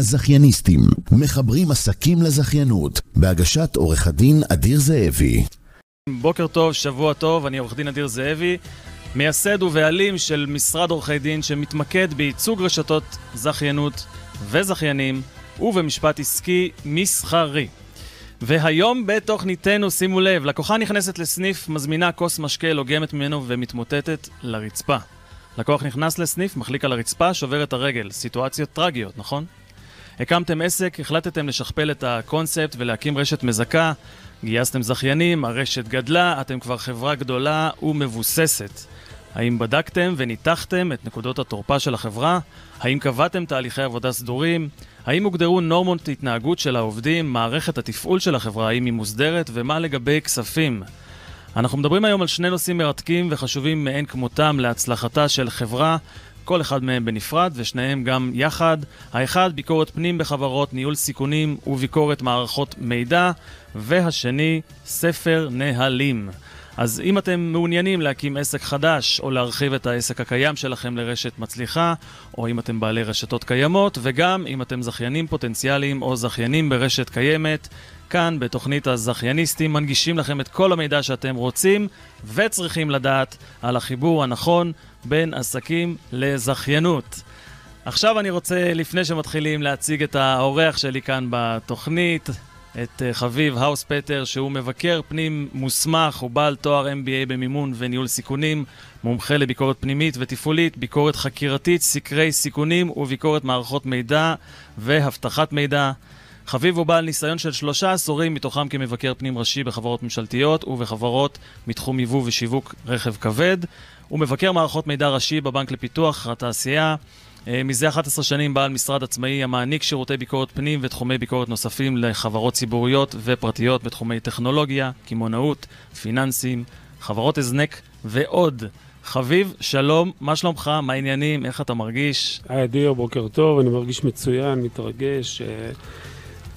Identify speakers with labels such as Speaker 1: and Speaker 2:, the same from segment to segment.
Speaker 1: הזכייניסטים, מחברים עסקים לזכיינות, בהגשת עורך הדין אדיר זאבי.
Speaker 2: בוקר טוב, שבוע טוב, אני עורך דין אדיר זאבי, מייסד ובעלים של משרד עורכי דין שמתמקד בייצוג רשתות זכיינות וזכיינים ובמשפט עסקי מסחרי. והיום בתוכניתנו, שימו לב, לקוחה נכנסת לסניף, מזמינה כוס משקה, לוגמת ממנו ומתמוטטת לרצפה. לקוח נכנס לסניף, מחליק על הרצפה, שובר את הרגל. סיטואציות טרגיות, נכון? הקמתם עסק, החלטתם לשכפל את הקונספט ולהקים רשת מזכה, גייסתם זכיינים, הרשת גדלה, אתם כבר חברה גדולה ומבוססת. האם בדקתם וניתחתם את נקודות התורפה של החברה? האם קבעתם תהליכי עבודה סדורים? האם הוגדרו נורמות התנהגות של העובדים? מערכת התפעול של החברה, האם היא מוסדרת? ומה לגבי כספים? אנחנו מדברים היום על שני נושאים מרתקים וחשובים מאין כמותם להצלחתה של חברה, כל אחד מהם בנפרד ושניהם גם יחד. האחד, ביקורת פנים בחברות, ניהול סיכונים וביקורת מערכות מידע, והשני, ספר נהלים. אז אם אתם מעוניינים להקים עסק חדש או להרחיב את העסק הקיים שלכם לרשת מצליחה, או אם אתם בעלי רשתות קיימות, וגם אם אתם זכיינים פוטנציאליים או זכיינים ברשת קיימת, כאן בתוכנית הזכייניסטים מנגישים לכם את כל המידע שאתם רוצים וצריכים לדעת על החיבור הנכון בין עסקים לזכיינות. עכשיו אני רוצה, לפני שמתחילים, להציג את האורח שלי כאן בתוכנית, את אה, חביב האוס פטר, שהוא מבקר פנים מוסמך, הוא בעל תואר MBA במימון וניהול סיכונים, מומחה לביקורת פנימית ותפעולית, ביקורת חקירתית, סקרי סיכונים וביקורת מערכות מידע ואבטחת מידע. חביב הוא בעל ניסיון של שלושה עשורים, מתוכם כמבקר פנים ראשי בחברות ממשלתיות ובחברות מתחום יבוא ושיווק רכב כבד. הוא מבקר מערכות מידע ראשי בבנק לפיתוח התעשייה. אה, מזה 11 שנים בעל משרד עצמאי המעניק שירותי ביקורת פנים ותחומי ביקורת נוספים לחברות ציבוריות ופרטיות בתחומי טכנולוגיה, קמעונאות, פיננסים, חברות הזנק ועוד. חביב, שלום, מה שלומך? מה העניינים? איך אתה מרגיש?
Speaker 3: היי אדיר, בוקר טוב, אני מרגיש מצוין, מתרגש.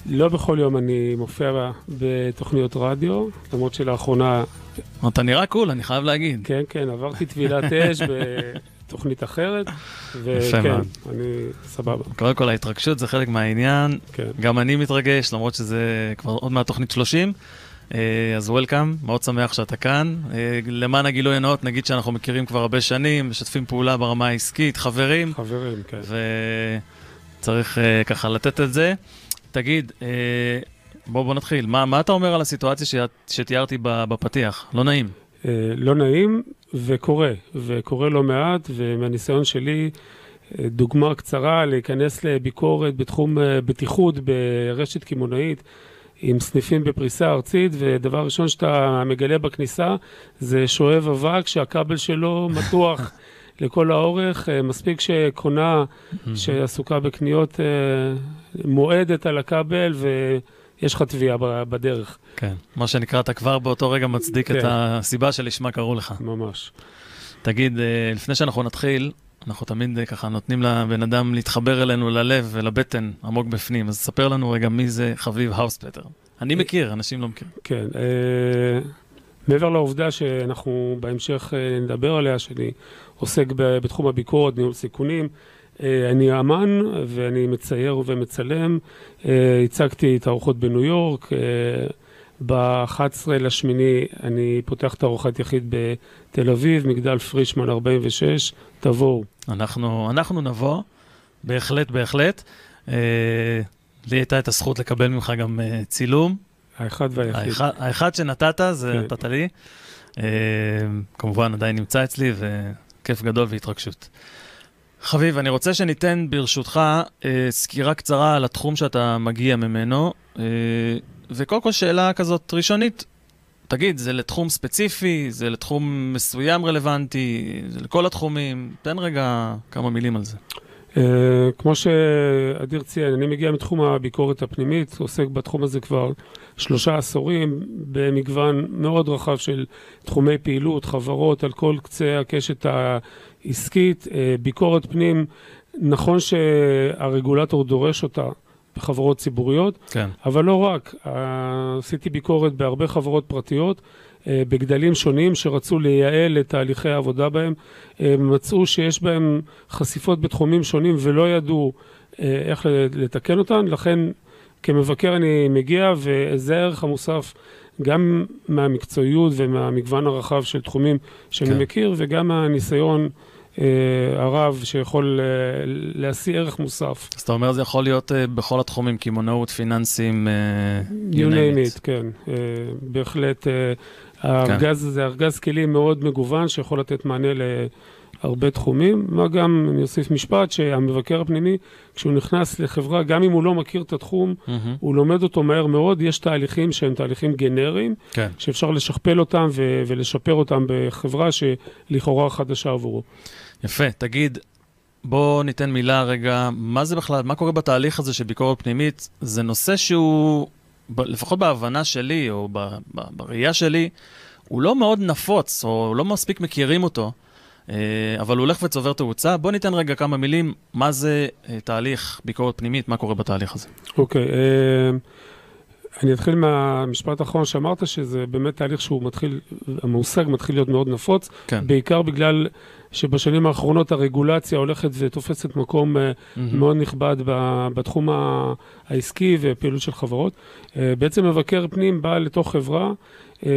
Speaker 3: לא בכל יום אני מופיע בתוכניות רדיו, למרות שלאחרונה...
Speaker 2: אתה נראה קול, אני חייב להגיד.
Speaker 3: כן, כן, עברתי טבילת אש בתוכנית אחרת, וכן, אני סבבה.
Speaker 2: קודם כל, ההתרגשות זה חלק מהעניין. כן. גם אני מתרגש, למרות שזה כבר עוד מעט תוכנית 30. אה, אז וולקאם, מאוד שמח שאתה כאן. אה, למען הגילוי הנאות, נגיד שאנחנו מכירים כבר הרבה שנים, משתפים פעולה ברמה העסקית, חברים.
Speaker 3: חברים, כן.
Speaker 2: וצריך אה, ככה לתת את זה. תגיד, אה, בוא, בוא נתחיל. מה, מה אתה אומר על הסיטואציה ש, שתיארתי בפתיח? לא נעים.
Speaker 3: אה, לא נעים, וקורה, וקורה לא מעט, ומהניסיון שלי, אה, דוגמה קצרה, להיכנס לביקורת בתחום אה, בטיחות ברשת קמעונאית. עם סניפים בפריסה ארצית, ודבר ראשון שאתה מגלה בכניסה זה שואב אבק שהכבל שלו מתוח לכל האורך, אה, מספיק שקונה שעסוקה בקניות אה, מועדת על הכבל ויש לך תביעה בדרך.
Speaker 2: כן, מה שנקרא, אתה כבר באותו רגע מצדיק כן. את הסיבה שלשמה קראו לך.
Speaker 3: ממש.
Speaker 2: תגיד, אה, לפני שאנחנו נתחיל, אנחנו תמיד ככה נותנים לבן אדם להתחבר אלינו ללב ולבטן עמוק בפנים, אז ספר לנו רגע מי זה חביב האוספטר. אני מכיר, אנשים לא מכירים.
Speaker 3: כן, אה, מעבר לעובדה שאנחנו בהמשך נדבר עליה, שאני עוסק בתחום הביקורת, ניהול סיכונים. אה, אני אמן ואני מצייר ומצלם. אה, הצגתי תערוכות בניו יורק. ב-11 לשמיני אני פותח תערוכת יחיד בתל אביב, מגדל פרישמן 46, תבואו.
Speaker 2: אנחנו, אנחנו נבוא, בהחלט, בהחלט. לי הייתה את הזכות לקבל ממך גם צילום.
Speaker 3: האחד והיחיד.
Speaker 2: האחד, האחד שנתת, זה כן. נתת לי. כמובן, עדיין נמצא אצלי, כיף גדול והתרגשות. חביב, אני רוצה שניתן ברשותך אה, סקירה קצרה על התחום שאתה מגיע ממנו, אה, וקודם כל שאלה כזאת ראשונית, תגיד, זה לתחום ספציפי, זה לתחום מסוים רלוונטי, זה לכל התחומים? תן רגע כמה מילים על זה.
Speaker 3: Uh, כמו שאדיר ציין, אני מגיע מתחום הביקורת הפנימית, עוסק בתחום הזה כבר שלושה עשורים, במגוון מאוד רחב של תחומי פעילות, חברות, על כל קצה הקשת העסקית. Uh, ביקורת פנים, נכון שהרגולטור דורש אותה בחברות ציבוריות,
Speaker 2: כן.
Speaker 3: אבל לא רק. Uh, עשיתי ביקורת בהרבה חברות פרטיות. אה, בגדלים שונים שרצו לייעל את תהליכי העבודה בהם. הם מצאו שיש בהם חשיפות בתחומים שונים ולא ידעו אה, איך לתקן אותן, לכן כמבקר אני מגיע, וזה הערך המוסף גם מהמקצועיות ומהמגוון הרחב של תחומים שאני כן. מכיר, וגם מהניסיון אה, הרב שיכול אה, להשיא ערך מוסף.
Speaker 2: אז אתה אומר זה יכול להיות אה, בכל התחומים, קמעונאות, פיננסים,
Speaker 3: uh, you name it. כן, uh, בהחלט. Uh, הארגז כן. זה ארגז כלים מאוד מגוון שיכול לתת מענה להרבה תחומים. מה גם, אני אוסיף משפט, שהמבקר הפנימי, כשהוא נכנס לחברה, גם אם הוא לא מכיר את התחום, mm-hmm. הוא לומד אותו מהר מאוד. יש תהליכים שהם תהליכים גנריים, כן. שאפשר לשכפל אותם ו- ולשפר אותם בחברה שלכאורה חדשה עבורו.
Speaker 2: יפה, תגיד, בוא ניתן מילה רגע, מה זה בכלל, מה קורה בתהליך הזה של ביקורת פנימית? זה נושא שהוא, לפחות בהבנה שלי, או בראייה שלי, הוא לא מאוד נפוץ, או לא מספיק מכירים אותו, אה, אבל הוא הולך וצובר תאוצה. בוא ניתן רגע כמה מילים, מה זה אה, תהליך ביקורת פנימית, מה קורה בתהליך הזה.
Speaker 3: אוקיי, okay, אה, אני אתחיל מהמשפט האחרון שאמרת, שזה באמת תהליך שהוא מתחיל, המושג מתחיל להיות מאוד נפוץ, כן. בעיקר בגלל שבשנים האחרונות הרגולציה הולכת ותופסת מקום mm-hmm. מאוד נכבד בתחום העסקי ופעילות של חברות. אה, בעצם מבקר פנים בא לתוך חברה, אה,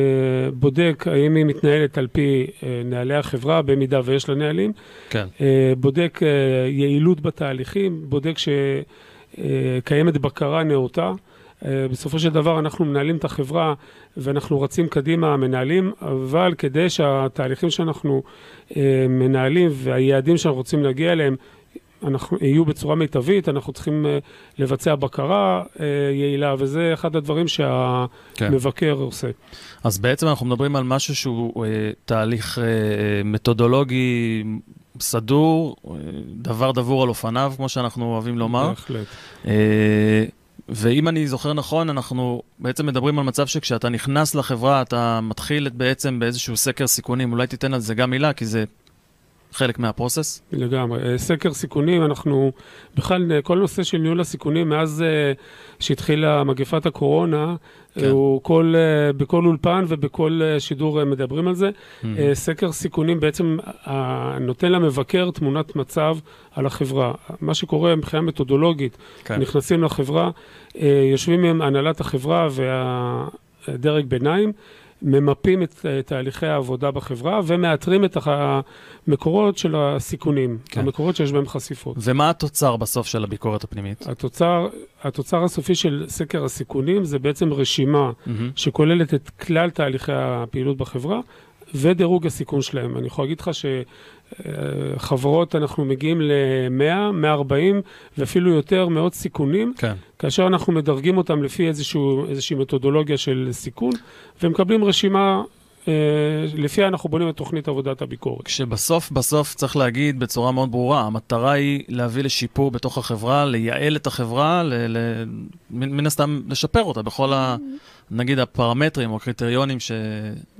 Speaker 3: בודק האם היא מתנהלת על פי נהלי החברה, במידה ויש לה נהלים, כן. בודק יעילות בתהליכים, בודק שקיימת בקרה נאותה. אה, בסופו של דבר אנחנו מנהלים את החברה ואנחנו רצים קדימה, המנהלים, אבל כדי שהתהליכים שאנחנו אה, מנהלים והיעדים שאנחנו רוצים להגיע אליהם אנחנו, יהיו בצורה מיטבית, אנחנו צריכים uh, לבצע בקרה יעילה, וזה אחד הדברים שהמבקר כן. עושה.
Speaker 2: אז בעצם אנחנו מדברים על משהו שהוא תהליך מתודולוגי סדור, דבר דבור על אופניו, כמו שאנחנו אוהבים לומר.
Speaker 3: בהחלט.
Speaker 2: ואם אני זוכר נכון, אנחנו בעצם מדברים על מצב שכשאתה נכנס לחברה, אתה מתחיל בעצם באיזשהו סקר סיכונים. אולי תיתן על זה גם מילה, כי זה חלק מהפרוסס?
Speaker 3: לגמרי. אה, סקר סיכונים, אנחנו, בכלל, אה, כל נושא של ניהול הסיכונים, מאז uh, שהתחילה מגפת הקורונה, כן. הוא כל, uh, בכל אולפן ובכל uh, שידור uh, מדברים על זה. Mm-hmm. סקר סיכונים בעצם נותן למבקר תמונת מצב על החברה. מה שקורה מבחינה מתודולוגית, כן. נכנסים לחברה, יושבים עם הנהלת החברה והדרג ביניים, ממפים את תהליכי העבודה בחברה ומאתרים את המקורות של הסיכונים, כן. המקורות שיש בהם חשיפות.
Speaker 2: ומה התוצר בסוף של הביקורת הפנימית?
Speaker 3: התוצר, התוצר הסופי של סקר הסיכונים זה בעצם רשימה mm-hmm. שכוללת את כלל תהליכי הפעילות בחברה ודירוג הסיכון שלהם. אני יכול להגיד לך שחברות, אנחנו מגיעים ל-100, 140 ואפילו יותר מאות סיכונים, כן. כאשר אנחנו מדרגים אותם לפי איזשהו, איזושהי מתודולוגיה של סיכון, ומקבלים רשימה אה, לפיה אנחנו בונים את תוכנית עבודת הביקורת.
Speaker 2: כשבסוף, בסוף צריך להגיד בצורה מאוד ברורה, המטרה היא להביא לשיפור בתוך החברה, לייעל את החברה, ל, ל, מן הסתם לשפר אותה בכל ה... נגיד הפרמטרים או הקריטריונים ש...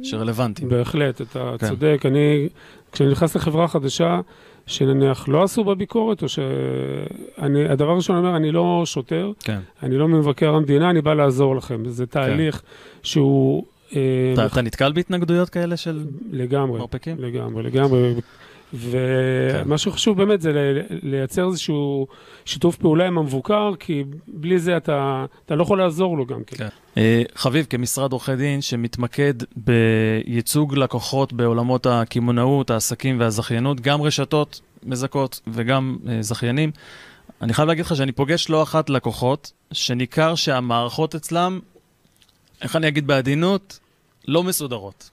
Speaker 2: שרלוונטיים.
Speaker 3: בהחלט, אתה כן. צודק. אני, כשאני נכנס לחברה חדשה, שנניח לא עשו בביקורת, או שאני, הדבר הראשון אני אומר, אני לא שוטר, כן. אני לא מבקר המדינה, אני בא לעזור לכם. זה תהליך כן. שהוא...
Speaker 2: אה, אתה, אתה נתקל בהתנגדויות כאלה של
Speaker 3: לגמרי,
Speaker 2: מרפקים?
Speaker 3: לגמרי, לגמרי. ומה כן. שחשוב באמת זה לייצר איזשהו שיתוף פעולה עם המבוקר, כי בלי זה אתה, אתה לא יכול לעזור לו גם כן. כן.
Speaker 2: אה, חביב, כמשרד עורכי דין שמתמקד בייצוג לקוחות בעולמות הקמעונאות, העסקים והזכיינות, גם רשתות מזכות וגם uh, זכיינים, אני חייב להגיד לך שאני פוגש לא אחת לקוחות, שניכר שהמערכות אצלם, איך אני אגיד בעדינות, לא מסודרות.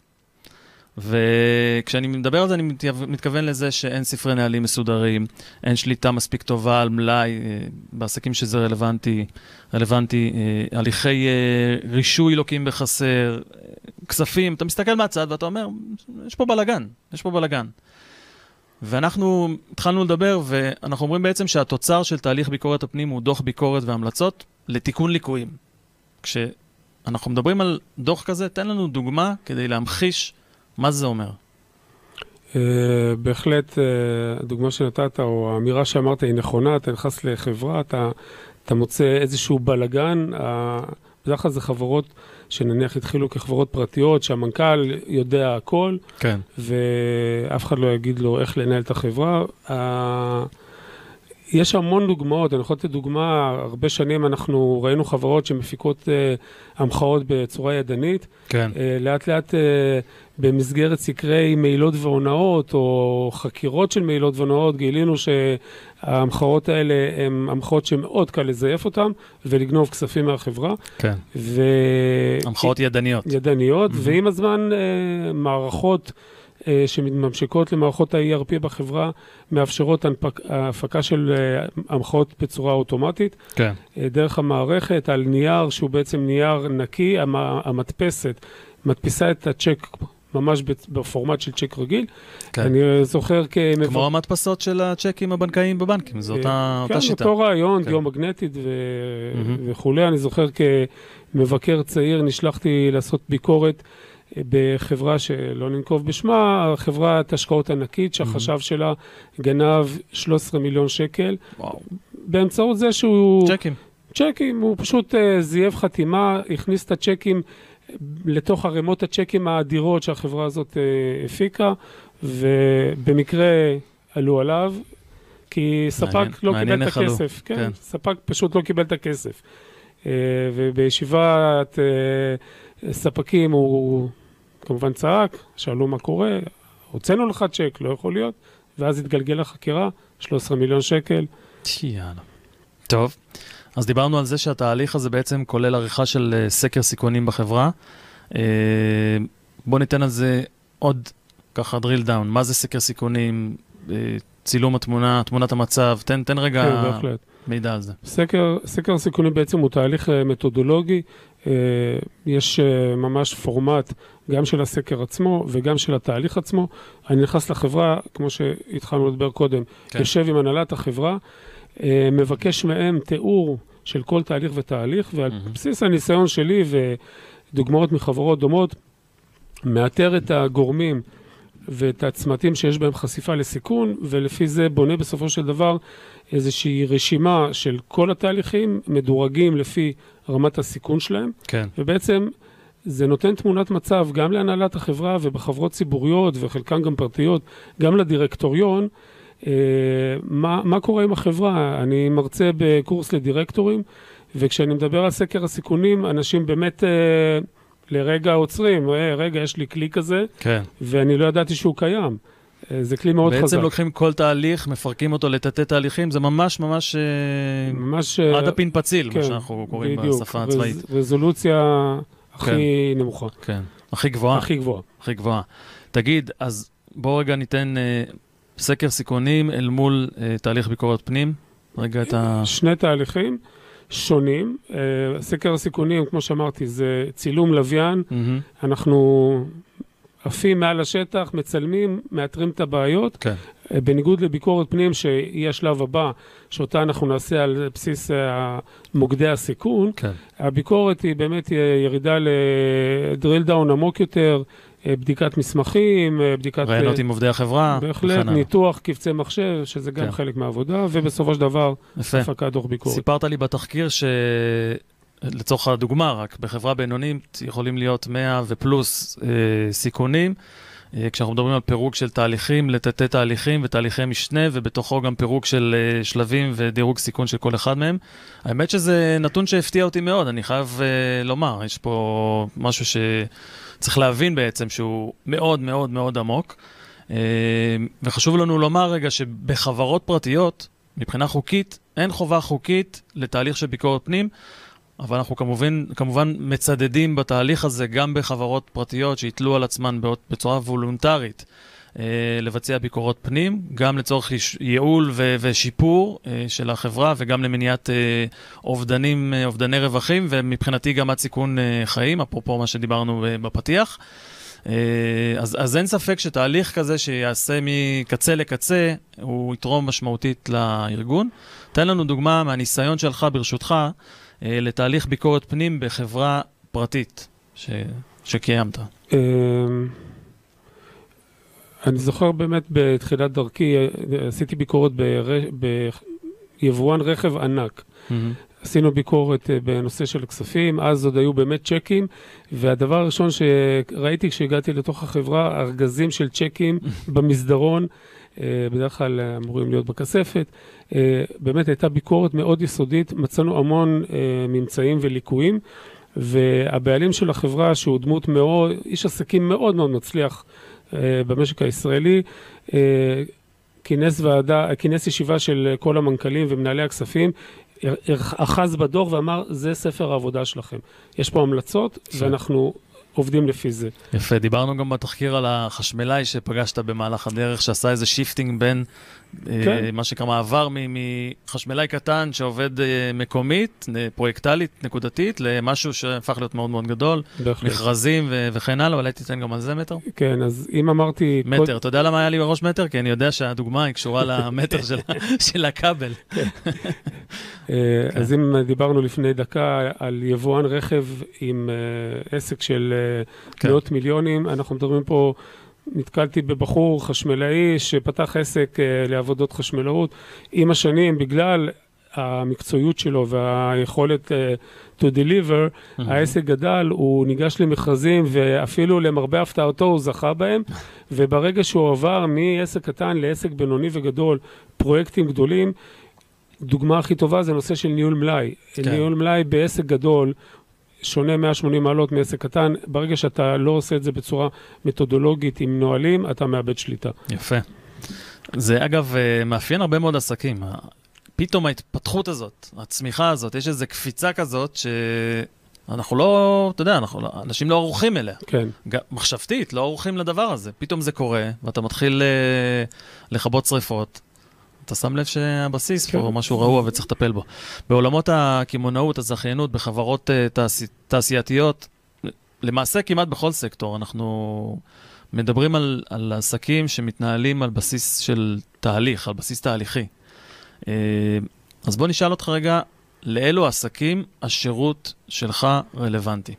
Speaker 2: וכשאני מדבר על זה, אני מתכוון לזה שאין ספרי נהלים מסודרים, אין שליטה מספיק טובה על מלאי, אה, בעסקים שזה רלוונטי, רלוונטי, אה, הליכי אה, רישוי לוקים בחסר, כספים, אתה מסתכל מהצד ואתה אומר, יש פה בלאגן, יש פה בלאגן. ואנחנו התחלנו לדבר, ואנחנו אומרים בעצם שהתוצר של תהליך ביקורת הפנים הוא דוח ביקורת והמלצות לתיקון ליקויים. כשאנחנו מדברים על דוח כזה, תן לנו דוגמה כדי להמחיש מה זה אומר?
Speaker 3: Uh, בהחלט, uh, הדוגמה שנתת, או האמירה שאמרת היא נכונה, אתה נכנס לחברה, אתה, אתה מוצא איזשהו בלגן, uh, בדרך כלל זה חברות שנניח התחילו כחברות פרטיות, שהמנכ"ל יודע הכל, כן. ואף אחד לא יגיד לו איך לנהל את החברה. Uh, יש המון דוגמאות, אני יכול לתת דוגמה, הרבה שנים אנחנו ראינו חברות שמפיקות אה, המחאות בצורה ידנית.
Speaker 2: כן.
Speaker 3: אה, לאט לאט אה, במסגרת סקרי מעילות והונאות, או חקירות של מעילות והונאות, גילינו שההמחאות האלה הן המחאות שמאוד קל לזייף אותן ולגנוב כספים מהחברה.
Speaker 2: כן.
Speaker 3: ו...
Speaker 2: המחאות ידניות.
Speaker 3: ידניות,
Speaker 2: Mhm.
Speaker 3: ועם הזמן אה, מערכות אה, שמתממשקות למערכות ה-ERP בחברה, מאפשרות הנפק, ההפקה של אה, המחאות בצורה אוטומטית,
Speaker 2: כן.
Speaker 3: אה, דרך המערכת, על נייר שהוא בעצם נייר נקי, המ, המדפסת מדפיסה את הצ'ק ממש בפורמט של צ'ק רגיל.
Speaker 2: כן.
Speaker 3: אני זוכר כמבקר...
Speaker 2: כמו המדפסות של הצ'קים הבנקאיים בבנקים, זו אותה אותה
Speaker 3: כן,
Speaker 2: שיטה.
Speaker 3: אותו רעיון,
Speaker 2: כן.
Speaker 3: גיאומגנטית ו...
Speaker 2: מהמם.
Speaker 3: וכולי. אני זוכר כמבקר צעיר נשלחתי לעשות ביקורת אה, בחברה שלא ננקוב בשמה, חברת השקעות ענקית שהחשב שלה גנב 13 מיליון שקל
Speaker 2: וואו.
Speaker 3: באמצעות זה שהוא...
Speaker 2: צ'קים.
Speaker 3: צ'קים, הוא פשוט אה, זייף חתימה, הכניס את הצ'קים לתוך ערימות הצ'קים האדירות שהחברה הזאת אה, הפיקה, ובמקרה עלו עליו, כי ספק
Speaker 2: מעניין-
Speaker 3: לא
Speaker 2: מעניין
Speaker 3: קיבל את הכסף. כן,
Speaker 2: כן.
Speaker 3: ספק פשוט לא קיבל את הכסף. אה, ובישיבת אה, ספקים הוא כמובן צעק, שאלו מה קורה, הוצאנו לך צ'ק, לא יכול להיות, ואז התגלגל לחקירה, 13 מיליון שקל.
Speaker 2: יאללה. טוב, אז דיברנו על זה שהתהליך הזה בעצם כולל עריכה של אה, סקר סיכונים בחברה. אה, בוא ניתן על זה עוד ככה drill down. מה זה סקר סיכונים? אה, צילום התמונה, תמונת המצב, תן, תן רגע
Speaker 3: כן, בהחלט.
Speaker 2: מידע על זה.
Speaker 3: סקר, סקר סיכונים בעצם הוא תהליך מתודולוגי, יש ממש פורמט גם של הסקר עצמו וגם של התהליך עצמו. אני נכנס לחברה, כמו שהתחלנו לדבר קודם,
Speaker 2: כן.
Speaker 3: יושב עם הנהלת החברה, מבקש מהם תיאור של כל תהליך ותהליך, ועל
Speaker 2: מהמם.
Speaker 3: בסיס הניסיון שלי ודוגמאות מחברות דומות, מאתר את הגורמים ואת הצמתים שיש בהם חשיפה לסיכון, ולפי זה בונה בסופו של דבר איזושהי רשימה של כל התהליכים, מדורגים לפי רמת הסיכון שלהם,
Speaker 2: כן.
Speaker 3: ובעצם זה נותן תמונת מצב גם להנהלת החברה ובחברות ציבוריות, וחלקן גם פרטיות, גם לדירקטוריון, אה, מה, מה קורה עם החברה. אני מרצה בקורס לדירקטורים, וכשאני מדבר על סקר הסיכונים, אנשים באמת... אה, לרגע עוצרים, אה, רגע, יש לי כלי כזה,
Speaker 2: כן.
Speaker 3: ואני לא ידעתי שהוא קיים. אה, זה כלי מאוד
Speaker 2: בעצם
Speaker 3: חזק.
Speaker 2: לוקחים כל תהליך, מפרקים אותו לתתי תהליכים, זה ממש ממש אה,
Speaker 3: ממש... אה,
Speaker 2: עד הפין פציל, מה
Speaker 3: כן,
Speaker 2: שאנחנו קוראים
Speaker 3: בדיוק.
Speaker 2: בשפה הצבאית.
Speaker 3: רז- רזולוציה הכי נמוכה,
Speaker 2: כן. הכי גבוהה.
Speaker 3: הכי גבוהה.
Speaker 2: הכי גבוהה. תגיד, אז בוא רגע ניתן אה, סקר סיכונים אל מול אה, תהליך ביקורת פנים. רגע את ה...
Speaker 3: שני תהליכים שונים. אה, סקר הסיכונים, כמו שאמרתי, זה צילום לוויין.
Speaker 2: מהמם.
Speaker 3: אנחנו עפים מעל השטח, מצלמים, מאתרים את הבעיות.
Speaker 2: כן.
Speaker 3: אה, בניגוד לביקורת פנים, שהיא השלב הבא, שאותה אנחנו נעשה על בסיס אה, מוקדי הסיכון,
Speaker 2: כן.
Speaker 3: הביקורת היא באמת ירידה ל-drill down עמוק יותר, בדיקת מסמכים, אה, בדיקת...
Speaker 2: ראיונות
Speaker 3: אה,
Speaker 2: עם עובדי החברה.
Speaker 3: בהחלט. ניתוח קבצי מחשב, שזה גם
Speaker 2: כן.
Speaker 3: חלק מהעבודה, ובסופו של דבר. הפקת דוח ביקורת.
Speaker 2: סיפרת לי בתחקיר שלצורך הדוגמה, רק בחברה בינונית יכולים להיות 100 ופלוס אה, סיכונים. אה, כשאנחנו מדברים על פירוק של תהליכים לתתי תהליכים ותהליכי משנה, ובתוכו גם פירוק של אה, שלבים ודירוג סיכון של כל אחד מהם. האמת שזה נתון שהפתיע אותי מאוד, אני חייב אה, לומר, יש פה משהו שצריך להבין בעצם שהוא מאוד מאוד מאוד עמוק. אה, וחשוב לנו לומר רגע שבחברות פרטיות, מבחינה חוקית, אין חובה חוקית לתהליך של ביקורת פנים, אבל אנחנו כמובן, כמובן מצדדים בתהליך הזה גם בחברות פרטיות שיתלו על עצמן בצורה וולונטרית לבצע ביקורות פנים, גם לצורך ייעול ו- ושיפור אה, של החברה וגם למניעת אה, אובדנים, אה, אובדני רווחים, ומבחינתי גם עד סיכון אה, חיים, אפרופו מה שדיברנו אה, בפתיח. אה, אז, אז אין ספק שתהליך כזה שיעשה מקצה לקצה, הוא יתרום משמעותית לארגון. תן לנו דוגמה מהניסיון שלך, ברשותך, אה, לתהליך ביקורת פנים בחברה פרטית ש... שקיימת.
Speaker 3: אני זוכר באמת בתחילת דרכי, אה, עשיתי ביקורת בר- ביבואן רכב ענק. עשינו ביקורת אה, בנושא של כספים, אז עוד היו באמת צ'קים, והדבר הראשון שראיתי כשהגעתי לתוך החברה, ארגזים של צ'קים במסדרון, אה, בדרך כלל אמורים להיות בכספת. באמת הייתה ביקורת מאוד יסודית, מצאנו המון ממצאים וליקויים, והבעלים של החברה, שהוא דמות מאוד, איש עסקים מאוד מאוד מצליח במשק הישראלי, כינס ועדה, כינס ישיבה של כל המנכ"לים ומנהלי הכספים, אחז בדוח ואמר, זה ספר העבודה שלכם. יש פה המלצות, ואנחנו עובדים לפי זה.
Speaker 2: יפה, דיברנו גם בתחקיר על החשמלאי שפגשת במהלך הדרך, שעשה איזה shifting בין אה, כן. מה שנקרא מעבר מחשמלאי קטן שעובד אה, מקומית, פרויקטלית, נקודתית, למשהו שהפך להיות מאוד מאוד גדול, בהחלט. מכרזים ו- וכן הלאה, אולי תיתן גם על זה מטר?
Speaker 3: כן, אז אם אמרתי...
Speaker 2: מטר. אתה יודע למה היה לי בראש מטר? כי אני יודע שהדוגמה היא קשורה למטר של, של הכבל. כן.
Speaker 3: אה, אז אם דיברנו לפני דקה על יבואן רכב עם עסק של כן. מאות מיליונים, אנחנו מדברים פה... נתקלתי בבחור חשמלאי שפתח עסק uh, לעבודות חשמלאות. עם השנים, בגלל המקצועיות שלו והיכולת uh, to deliver, mm-hmm. העסק גדל, הוא ניגש למכרזים ואפילו למרבה הפתעתו הוא זכה בהם, וברגע שהוא עבר מעסק קטן לעסק בינוני וגדול, פרויקטים גדולים, דוגמה הכי טובה זה נושא של ניהול מלאי. כן. ניהול מלאי בעסק גדול שונה 180 מעלות מעסק קטן. ברגע שאתה לא עושה את זה בצורה מתודולוגית עם נהלים, אתה מאבד שליטה.
Speaker 2: יפה. זה אגב אה, מאפיין הרבה מאוד עסקים. פתאום ההתפתחות הזאת, הצמיחה הזאת, יש איזו קפיצה כזאת שאנחנו לא, אתה יודע, אנחנו, לא, אנשים לא ערוכים אליה.
Speaker 3: כן.
Speaker 2: מחשבתית, לא ערוכים לדבר הזה. פתאום זה קורה, ואתה מתחיל uh, לכבות שריפות. אתה שם לב שהבסיס כן. פה משהו רעוע וצריך לטפל בו. בעולמות הקמעונאות, הזכיינות, בחברות uh, תעשי, תעשייתיות, למעשה כמעט בכל סקטור, אנחנו מדברים על, על עסקים שמתנהלים על בסיס של תהליך, על בסיס תהליכי. Uh, אז בוא נשאל אותך רגע, לאילו עסקים השירות שלך רלוונטי?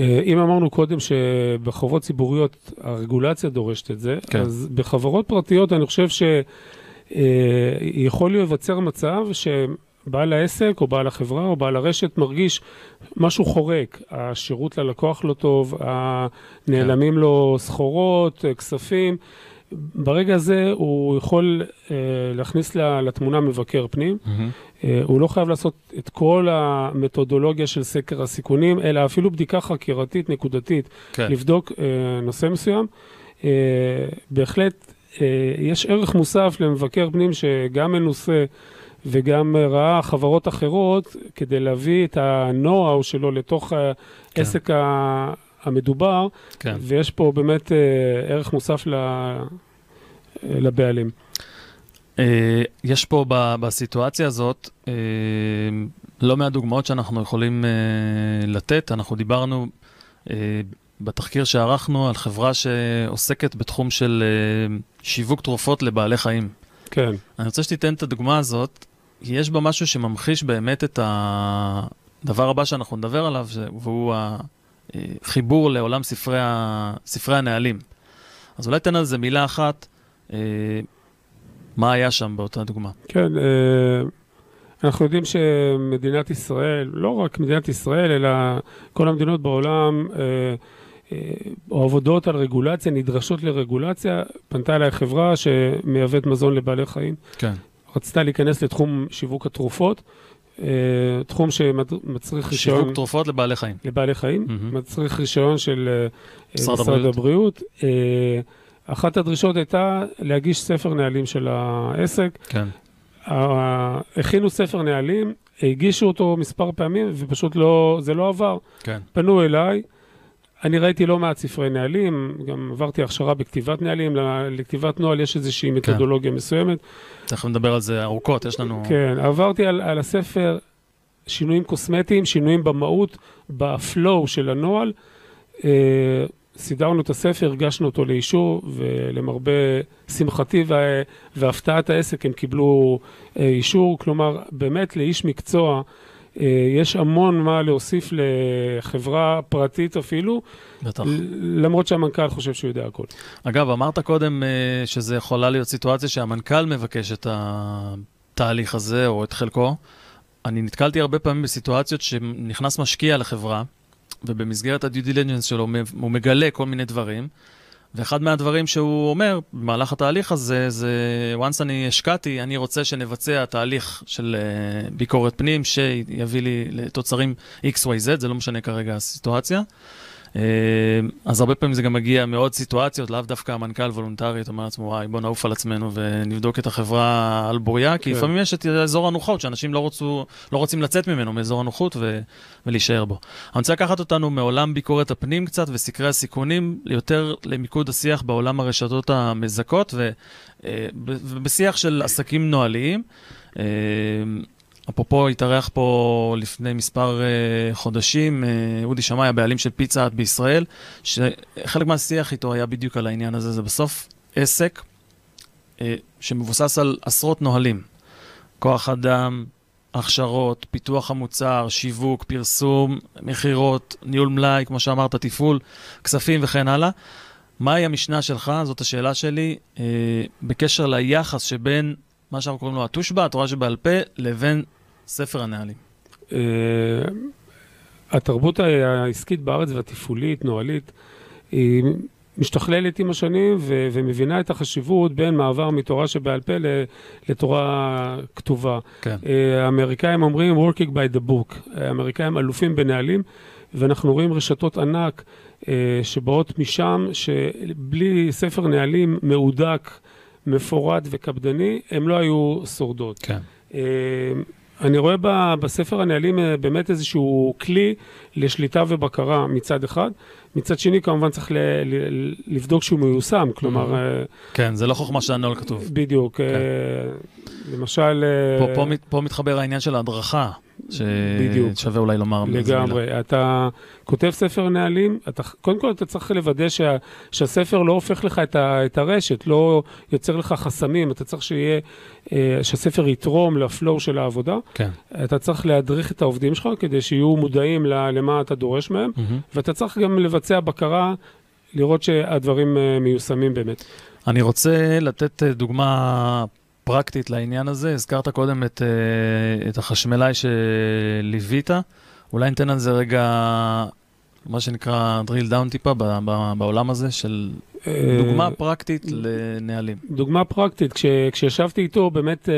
Speaker 3: אה, אם אמרנו קודם שבחברות ציבוריות הרגולציה דורשת את זה, כן. אז בחברות פרטיות אני חושב ש... יכול להיווצר מצב שבעל העסק או בעל החברה או בעל הרשת מרגיש משהו חורק, השירות ללקוח לא טוב, נעלמים לו סחורות, כספים. ברגע הזה הוא יכול אה, להכניס לתמונה מבקר פנים. Mm-hmm. אה, הוא לא חייב לעשות את כל המתודולוגיה של סקר הסיכונים, אלא אפילו בדיקה חקירתית נקודתית, כן. לבדוק אה, נושא מסוים. אה, בהחלט אה, יש ערך מוסף למבקר פנים שגם מנוסה וגם ראה חברות אחרות כדי להביא את ה-know-how שלו לתוך כן. העסק המדובר, כן. ויש פה באמת אה, ערך מוסף לבעלים.
Speaker 2: אה, יש פה בסיטואציה הזאת לא מעט דוגמאות שאנחנו יכולים לתת. אנחנו דיברנו בתחקיר שערכנו על חברה שעוסקת בתחום של uh, שיווק תרופות לבעלי חיים.
Speaker 3: כן.
Speaker 2: אני רוצה שתיתן את הדוגמה הזאת, יש בה משהו שממחיש באמת את הדבר הבא שאנחנו נדבר עליו, והוא החיבור לעולם ספרי, ה... ספרי הנהלים. אז אולי תן על זה מילה אחת, uh, מה היה שם באותה דוגמה.
Speaker 3: כן. אנחנו יודעים שמדינת ישראל, לא רק מדינת ישראל, אלא כל המדינות בעולם, או עבודות על רגולציה, נדרשות לרגולציה, פנתה אליי חברה שמייבאת מזון לבעלי חיים.
Speaker 2: כן.
Speaker 3: רצתה להיכנס לתחום שיווק התרופות, אה, תחום שמצריך רישיון...
Speaker 2: שיווק תרופות לבעלי חיים.
Speaker 3: לבעלי חיים, mm-hmm. מצריך רישיון של אה, משרד, הבריאות. הבריאות. אה, אחת הדרישות הייתה להגיש ספר נהלים של העסק.
Speaker 2: כן.
Speaker 3: הכינו ספר נהלים, הגישו אותו מספר פעמים ופשוט לא, זה לא עבר.
Speaker 2: כן.
Speaker 3: פנו אליי. אני ראיתי לא מעט ספרי נהלים, גם עברתי הכשרה בכתיבת נהלים, לכתיבת נוהל יש איזושהי כן. מתודולוגיה כן. מסוימת.
Speaker 2: תכף נדבר על זה ארוכות, יש לנו...
Speaker 3: כן, עברתי על, על הספר שינויים קוסמטיים, שינויים במהות, בפלואו של הנוהל. אה, סידרנו את הספר, הגשנו אותו לאישור, ולמרבה שמחתי והפתעת העסק הם קיבלו אה, אישור. כלומר, באמת לאיש מקצוע יש המון מה להוסיף לחברה פרטית אפילו, בטח. למרות שהמנכ"ל חושב שהוא יודע הכל.
Speaker 2: אגב, אמרת קודם אה, שזה יכולה להיות סיטואציה שהמנכ"ל מבקש את התהליך הזה, או את חלקו. אני נתקלתי הרבה פעמים בסיטואציות שנכנס משקיע לחברה, ובמסגרת ה-due diligence שלו הוא מגלה כל מיני דברים, ואחד מהדברים שהוא אומר במהלך התהליך הזה, זה once אני השקעתי, אני רוצה שנבצע תהליך של uh, ביקורת פנים שיביא לי לתוצרים XYZ, זה לא משנה כרגע הסיטואציה. אה, אז הרבה פעמים זה גם מגיע מעוד סיטואציות, לאו דווקא המנכ"ל וולונטרית אומר לעצמו, וואי, בוא נעוף על עצמנו ונבדוק את החברה על בוריה, כי כן. לפעמים יש את אזור הנוחות, שאנשים לא, רוצו, לא רוצים לצאת ממנו, מאזור הנוחות, ו, ולהישאר בו. אני רוצה לקחת אותנו מעולם ביקורת הפנים קצת, וסקרי הסיכונים, יותר למיקוד השיח בעולם הרשתות המזכות, אה, ובשיח של עסקים נוהליים. אפרופו, התארח פה לפני מספר uh, חודשים, uh, אודי שמאי, הבעלים של פיצה האט בישראל, שחלק מהשיח איתו היה בדיוק על העניין הזה. זה בסוף עסק uh, שמבוסס על עשרות נהלים. כוח אדם, הכשרות, פיתוח המוצר, שיווק, פרסום, מכירות, ניהול מלאי, כמו שאמרת, תפעול, כספים וכן הלאה. מהי המשנה שלך? זאת השאלה שלי, uh, בקשר ליחס שבין מה שאנחנו קוראים לו התושבע, התורה שבעל פה, לבין ספר הנהלים. Uh,
Speaker 3: התרבות העסקית בארץ והתפעולית, נוהלית, היא משתכללת עם השנים ו- ומבינה את החשיבות בין מעבר מתורה שבעל פה לתורה כתובה. כן. Uh, האמריקאים אומרים working by the book. האמריקאים אלופים בנהלים, ואנחנו רואים רשתות ענק uh, שבאות משם, שבלי ספר נהלים מהודק, מפורט וקפדני, הם לא היו שורדות. כן. אני רואה בספר הנהלים אה, באמת איזשהו כלי לשליטה ובקרה מצד אחד. מצד שני, כמובן צריך ל, ל, לבדוק שהוא מיושם, כלומר...
Speaker 2: Mm-hmm. כן, זה לא חוכמה שהנוהל כתוב.
Speaker 3: בדיוק. כן. למשל...
Speaker 2: פה, פה, פה מתחבר העניין של ההדרכה. ששווה אולי לומר
Speaker 3: לגמרי. אתה כותב ספר נהלים, אתה, קודם כל אתה צריך לוודא שה, שהספר לא הופך לך את, ה, את הרשת, לא יוצר לך חסמים, אתה צריך שיהיה, אה, שהספר יתרום לפלואו של העבודה. כן. אתה צריך להדריך את העובדים שלך כדי שיהיו מודעים למה אתה דורש מהם, mm-hmm. ואתה צריך גם לבצע בקרה, לראות שהדברים אה, מיושמים באמת.
Speaker 2: אני רוצה לתת אה, דוגמה פרקטית לעניין הזה. הזכרת קודם את, אה, את החשמלאי שליווית. אולי ניתן על זה רגע, מה שנקרא drill down טיפה בעולם הזה של דוגמה פרקטית לנהלים.
Speaker 3: דוגמה פרקטית, כש, כשישבתי איתו באמת אה,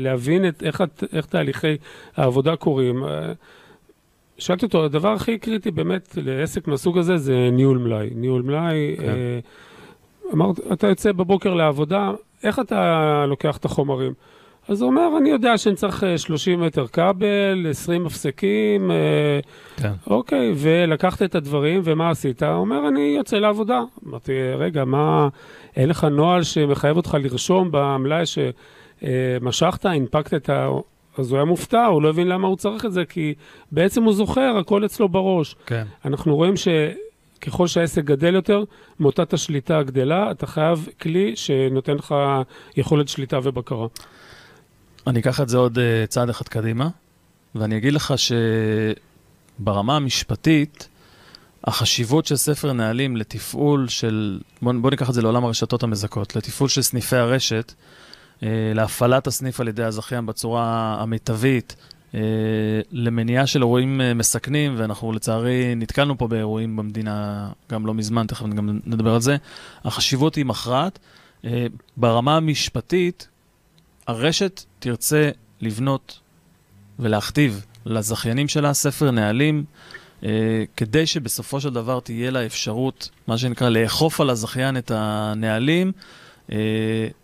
Speaker 3: להבין את, איך, איך תהליכי העבודה קורים. אה, שאלתי אותו, הדבר הכי קריטי באמת לעסק מהסוג הזה זה ניהול מלאי. ניהול מלאי, כן. אמרת, אתה יוצא בבוקר לעבודה, איך אתה לוקח את החומרים? אז הוא אומר, אני יודע שאני צריך 30 אה, מטר כבל, 20 מפסקים, אה, כן. אוקיי, ולקחת את הדברים, ומה עשית? הוא אומר, אני יוצא לעבודה. אמרתי, רגע, מה, אין לך נוהל שמחייב אותך לרשום במלאי שמשכת, הנפקת את ה... אז הוא היה מופתע, הוא לא הבין למה הוא צריך את זה, כי בעצם הוא זוכר, הכל אצלו בראש. כן. אנחנו רואים ש... ככל שהעסק גדל יותר, מוטת השליטה גדלה, אתה חייב כלי שנותן לך יכולת שליטה ובקרה.
Speaker 2: אני אקח את זה עוד uh, צעד אחד קדימה, ואני אגיד לך שברמה המשפטית, החשיבות של ספר נהלים לתפעול של, בוא, בוא ניקח את זה לעולם הרשתות המזכות, לתפעול של סניפי הרשת, uh, להפעלת הסניף על ידי הזכיין בצורה המיטבית, אה, למניעה של אירועים אה, מסכנים, ואנחנו לצערי נתקלנו פה באירועים במדינה גם לא מזמן, תכף גם נדבר על זה. החשיבות היא מכרעת. אה, ברמה המשפטית, הרשת תרצה לבנות ולהכתיב לזכיינים שלה ספר נהלים, כדי שבסופו של דבר תהיה לה אפשרות, מה שנקרא, לאכוף על הזכיין את הנהלים. אה,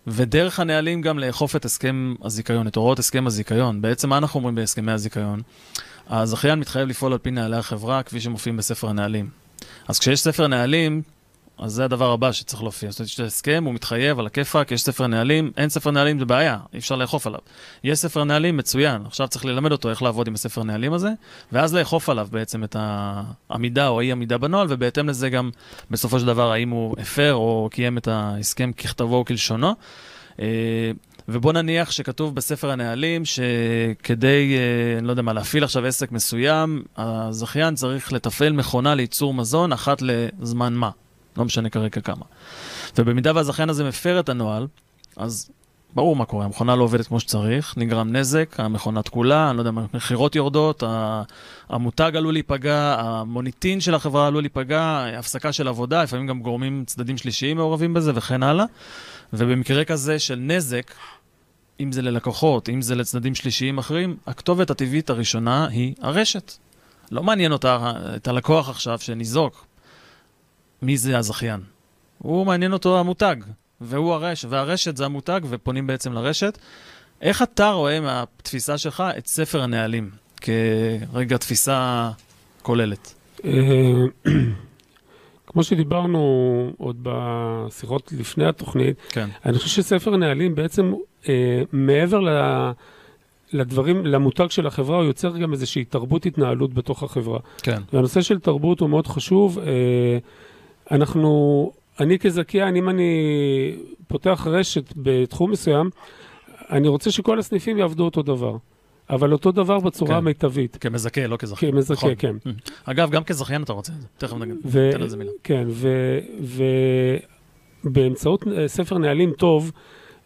Speaker 2: ודרך הנהלים גם לאכוף את הסכם הזיכיון, את הוראות הסכם הזיכיון. בעצם מה אנחנו אומרים בהסכמי הזיכיון? הזכיין מתחייב לפעול על פי נהלי החברה כפי שמופיעים בספר הנהלים. אז כשיש ספר נהלים, אז זה הדבר הבא שצריך להופיע. זאת אומרת, יש הסכם, הוא מתחייב על הכיפאק, יש ספר נהלים, אין ספר נהלים זה בעיה, אי אפשר לאכוף עליו. יש ספר נהלים, מצוין, עכשיו צריך ללמד אותו איך לעבוד עם הספר נהלים הזה, ואז לאכוף עליו בעצם את העמידה או אי עמידה בנוהל, ובהתאם לזה גם בסופו של דבר האם הוא הפר או קיים את ההסכם ככתבו או כלשונו. אה, ובוא נניח שכתוב בספר הנהלים שכדי, אה, אני לא יודע מה, להפעיל עכשיו עסק מסוים, הזכיין צריך לתפעל מכונה לייצור מזון אחת לזמן מה. לא משנה כרגע כמה. ובמידה והזכיין הזה מפר את הנוהל, אז ברור מה קורה, המכונה לא עובדת כמו שצריך, נגרם נזק, המכונה תקולה, אני לא יודע, המכירות יורדות, המותג עלול להיפגע, המוניטין של החברה עלול להיפגע, הפסקה של עבודה, לפעמים גם גורמים צדדים שלישיים מעורבים בזה וכן הלאה. ובמקרה כזה של נזק, אם זה ללקוחות, אם זה לצדדים שלישיים אחרים, הכתובת הטבעית הראשונה היא הרשת. לא מעניין אותה, את הלקוח עכשיו שניזוק, מי זה הזכיין. הוא מעניין אותו המותג, והוא הרשת, והרשת זה המותג, ופונים בעצם לרשת. איך אתה רואה מהתפיסה שלך את ספר הנהלים כרגע תפיסה כוללת? אה,
Speaker 3: כמו שדיברנו עוד בשיחות לפני התוכנית, כן. אני חושב שספר נהלים בעצם, אה, מעבר ל... לדברים, למותג של החברה, הוא יוצר גם איזושהי תרבות התנהלות בתוך החברה.
Speaker 2: כן.
Speaker 3: והנושא של תרבות הוא מאוד חשוב. אה, אנחנו, אני כזכיין, אם אני פותח רשת בתחום מסוים, אני רוצה שכל הסניפים יעבדו אותו דבר. אבל אותו דבר בצורה כן. המיטבית.
Speaker 2: כמזכה, לא כזכיין.
Speaker 3: כמזכה, נכון. כן.
Speaker 2: אגב, גם כזכיין אתה רוצה את זה, תכף נגיד,
Speaker 3: ניתן לזה מילה. כן, ובאמצעות אה, ספר נהלים טוב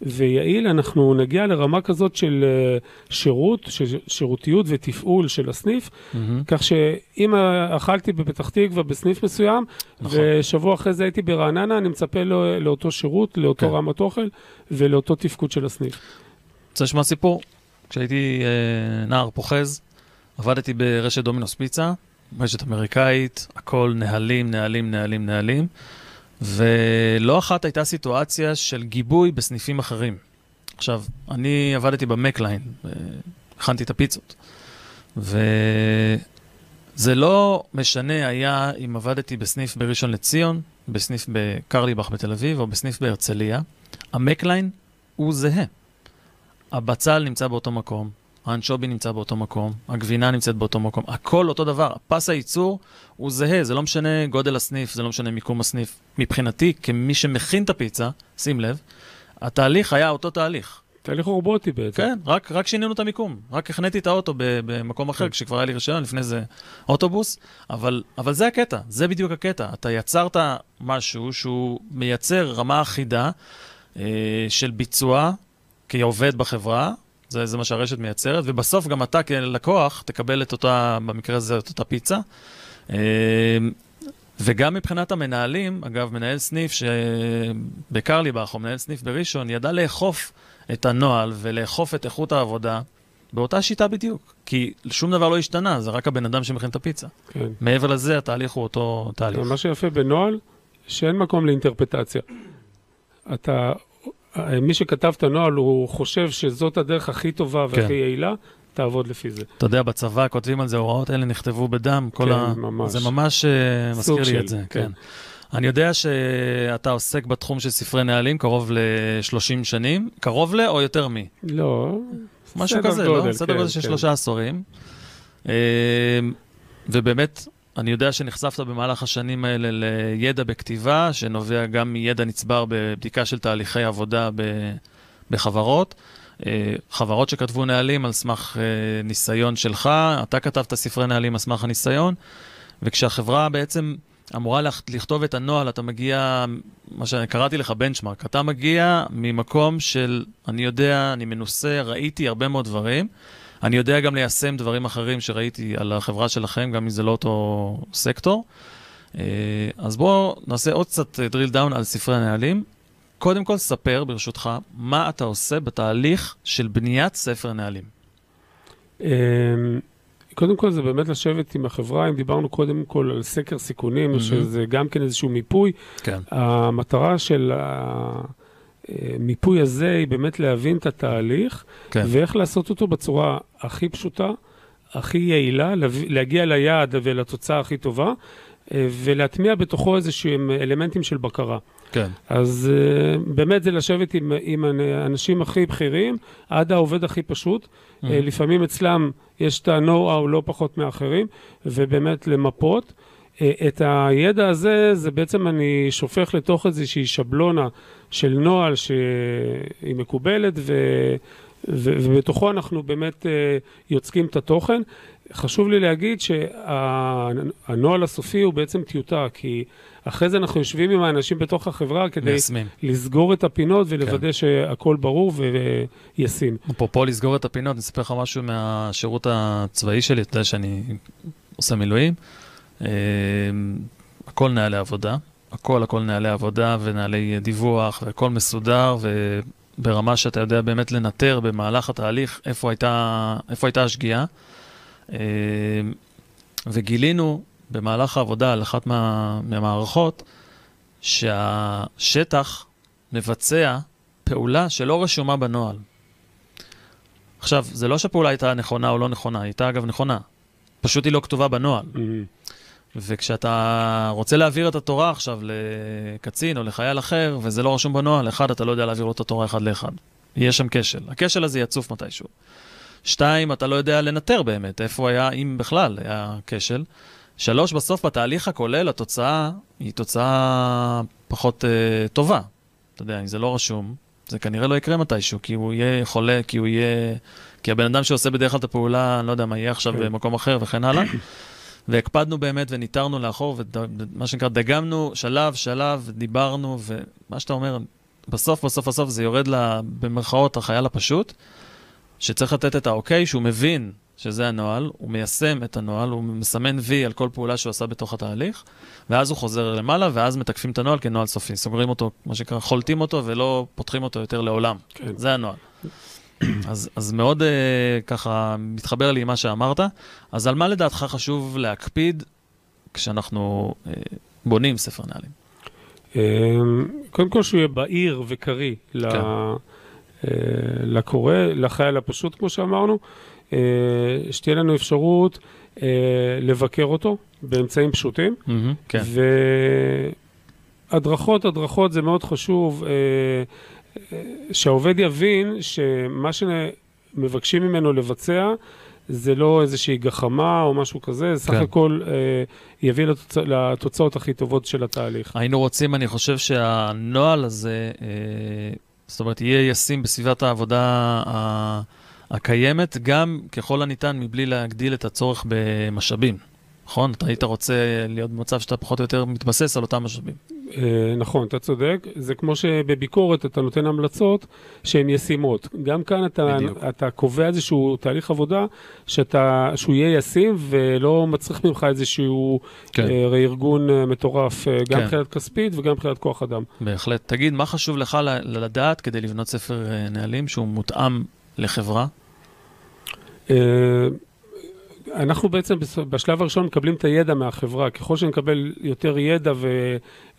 Speaker 3: ויעיל, אנחנו נגיע לרמה כזאת של אה, שירות, של שירותיות ותפעול של הסניף, mm-hmm. כך שאם אכלתי בפתח תקווה בסניף מסוים, נכון. ושבוע אחרי זה הייתי ברעננה, אני מצפה לא, לאותו שירות, לאותו כן. רמת אוכל ולאותו תפקוד של הסניף.
Speaker 2: רוצה לשמוע סיפור? כשהייתי אה, נער פוחז, עבדתי ברשת דומינוס פיצה, רשת אמריקאית, הכל נהלים, נהלים, נהלים, נהלים, ולא אחת הייתה סיטואציה של גיבוי בסניפים אחרים. עכשיו, אני עבדתי במקליין, אה, הכנתי את הפיצות, וזה לא משנה היה אם עבדתי בסניף בראשון לציון, בסניף בקרליבך בתל אביב או בסניף בהרצליה, המקליין הוא זהה. הבצל נמצא באותו מקום, האנשובי נמצא באותו מקום, הגבינה נמצאת באותו מקום, הכל אותו דבר. פס הייצור הוא זהה, זה לא משנה גודל הסניף, זה לא משנה מיקום הסניף. מבחינתי, כמי שמכין את הפיצה, שים לב, התהליך היה אותו תהליך.
Speaker 3: תהליך רובוטי בעצם.
Speaker 2: כן, רק, רק שינינו את המיקום. רק החניתי את האוטו במקום אחר, כן. כשכבר היה לי רישיון, לפני זה אוטובוס. אבל, אבל זה הקטע, זה בדיוק הקטע. אתה יצרת משהו שהוא מייצר רמה אחידה אה, של ביצוע כעובד בחברה, זה, זה מה שהרשת מייצרת, ובסוף גם אתה כלקוח תקבל את אותה, במקרה הזה, את אותה פיצה. אה, וגם מבחינת המנהלים, אגב, מנהל סניף שבקרליבך או מנהל סניף בראשון, ידע לאכוף את הנוהל ולאכוף את איכות העבודה באותה שיטה בדיוק. כי שום דבר לא השתנה, זה רק הבן אדם שמכין את הפיצה. כן. מעבר לזה, התהליך הוא אותו תהליך.
Speaker 3: מה שיפה בנוהל, שאין מקום לאינטרפטציה. אתה מי שכתב את הנוהל, הוא חושב שזאת הדרך הכי טובה והכי כן. יעילה, תעבוד לפי זה.
Speaker 2: אתה יודע, בצבא כותבים על זה, הוראות אלה נכתבו בדם, כל
Speaker 3: כן, ה... ממש.
Speaker 2: זה ממש uh, מזכיר לי של, את זה, כן. כן. אני יודע שאתה עוסק בתחום של ספרי נהלים קרוב ל-30 שנים, קרוב ל או יותר מ?
Speaker 3: לא,
Speaker 2: משהו כזה, לא? גודל, לא? סדר כן, גודל של כן. שלושה עשורים. Uh, ובאמת, אני יודע שנחשפת במהלך השנים האלה לידע בכתיבה, שנובע גם מידע נצבר בבדיקה של תהליכי עבודה בחברות. אה, חברות שכתבו נהלים על סמך אה, ניסיון שלך, אתה כתבת ספרי נהלים על סמך הניסיון, וכשהחברה בעצם אמורה לכתוב את הנוהל, אתה מגיע, מה שקראתי לך בנצ'מארק, אתה מגיע ממקום של, אני יודע, אני מנוסה, ראיתי הרבה מאוד דברים. אני יודע גם ליישם דברים אחרים שראיתי על החברה שלכם, גם אם זה לא אותו סקטור. אה, אז בואו נעשה עוד קצת אה, drill down על ספרי הנהלים. קודם כל, ספר, ברשותך, מה אתה עושה בתהליך של בניית ספר נהלים.
Speaker 3: אמ, קודם כל זה באמת לשבת עם החברה, אם דיברנו קודם כל על סקר סיכונים, mm-hmm. שזה גם כן איזשהו מיפוי.
Speaker 2: כן.
Speaker 3: המטרה של המיפוי הזה היא באמת להבין את התהליך, כן. ואיך לעשות אותו בצורה הכי פשוטה, הכי יעילה, להגיע ליעד ולתוצאה הכי טובה, אה, ולהטמיע בתוכו איזה שהם אלמנטים של בקרה.
Speaker 2: כן.
Speaker 3: אז אה, באמת זה לשבת עם, עם האנשים הכי בכירים, עד העובד הכי פשוט. Mm-hmm. לפעמים אצלם יש את ה-know-how לא פחות מאחרים, ובאמת למפות. את הידע הזה, זה בעצם אני שופך לתוך איזושהי שבלונה של נוהל שהיא מקובלת, ו... ו- ובתוכו אנחנו באמת uh, יוצקים את התוכן. חשוב לי להגיד שהנוהל הסופי הוא בעצם טיוטה, כי אחרי זה אנחנו יושבים עם האנשים בתוך החברה כדי
Speaker 2: מיישמים.
Speaker 3: לסגור את הפינות ולוודא
Speaker 2: כן.
Speaker 3: שהכל ברור וישים.
Speaker 2: אפרופו לסגור את הפינות, אני אספר לך משהו מהשירות הצבאי שלי, אתה יודע שאני עושה מילואים. אה, הכל נהלי עבודה, הכל הכל נהלי עבודה ונהלי דיווח, והכל מסודר, וברמה שאתה יודע באמת לנטר במהלך התהליך איפה הייתה, איפה הייתה השגיאה. אה, וגילינו במהלך העבודה על אחת מה, מהמערכות, שהשטח מבצע פעולה שלא רשומה בנוהל. עכשיו, זה לא שהפעולה הייתה נכונה או לא נכונה, היא הייתה אגב נכונה. פשוט היא לא כתובה בנוהל. וכשאתה רוצה להעביר את התורה עכשיו לקצין או לחייל אחר, וזה לא רשום בנוהל, אחד, אתה לא יודע להעביר לו את התורה אחד לאחד. יהיה שם כשל. הכשל הזה יצוף מתישהו. שתיים, אתה לא יודע לנטר באמת איפה היה, אם בכלל היה כשל. שלוש, בסוף בתהליך הכולל, התוצאה היא תוצאה פחות uh, טובה. אתה יודע, אם זה לא רשום, זה כנראה לא יקרה מתישהו, כי הוא יהיה חולה, כי הוא יהיה... כי הבן אדם שעושה בדרך כלל את הפעולה, אני לא יודע מה יהיה עכשיו
Speaker 3: כן.
Speaker 2: במקום אחר וכן הלאה. והקפדנו באמת וניטרנו לאחור, ומה שנקרא, דגמנו שלב, שלב, דיברנו, ומה שאתה אומר, בסוף, בסוף, בסוף זה יורד לה, במרכאות, החייל הפשוט, שצריך לתת את האוקיי, שהוא מבין שזה הנוהל, הוא מיישם את הנוהל, הוא מסמן וי על כל פעולה שהוא עשה בתוך התהליך, ואז הוא חוזר למעלה, ואז מתקפים את הנוהל כנוהל סופי. סוגרים אותו, מה שנקרא, חולטים אותו ולא פותחים אותו יותר לעולם.
Speaker 3: כן.
Speaker 2: זה הנוהל. אז, אז מאוד uh, ככה מתחבר לי מה שאמרת. אז על מה לדעתך חשוב להקפיד כשאנחנו uh, בונים ספר נהלים?
Speaker 3: אמ, קודם כל שהוא יהיה בהיר וקריא
Speaker 2: כן.
Speaker 3: אה, לקורא, לחייל הפשוט, כמו שאמרנו, אה, שתהיה לנו אפשרות אה, לבקר אותו באמצעים פשוטים.
Speaker 2: כן.
Speaker 3: והדרכות, הדרכות זה מאוד חשוב, אה, אה, שהעובד יבין שמה שמבקשים ממנו לבצע זה לא איזושהי גחמה או משהו כזה, סך
Speaker 2: כן.
Speaker 3: הכל אה, יביא לתוצ... לתוצאות הכי טובות של התהליך.
Speaker 2: היינו רוצים, אני חושב שהנוהל הזה, אה, זאת אומרת, יהיה ישים בסביבת העבודה ה- הקיימת, גם ככל הניתן מבלי להגדיל את הצורך במשאבים. נכון? אתה היית רוצה להיות במצב שאתה פחות או יותר מתבסס על אותם משאבים.
Speaker 3: אה, נכון, אתה צודק. זה כמו שבביקורת אתה נותן המלצות שהן ישימות. גם כאן אתה,
Speaker 2: בדיוק.
Speaker 3: אתה קובע איזשהו תהליך עבודה שאתה, שהוא יהיה ישים ולא מצריך ממך איזשהו
Speaker 2: כן.
Speaker 3: אה, רה-ארגון אה, מטורף, גם
Speaker 2: כן.
Speaker 3: מבחינת כספית וגם מבחינת כוח אדם.
Speaker 2: בהחלט. תגיד, מה חשוב לך לדעת כדי לבנות ספר נהלים שהוא מותאם לחברה?
Speaker 3: אנחנו בעצם בשלב הראשון מקבלים את הידע מהחברה. ככל שנקבל יותר ידע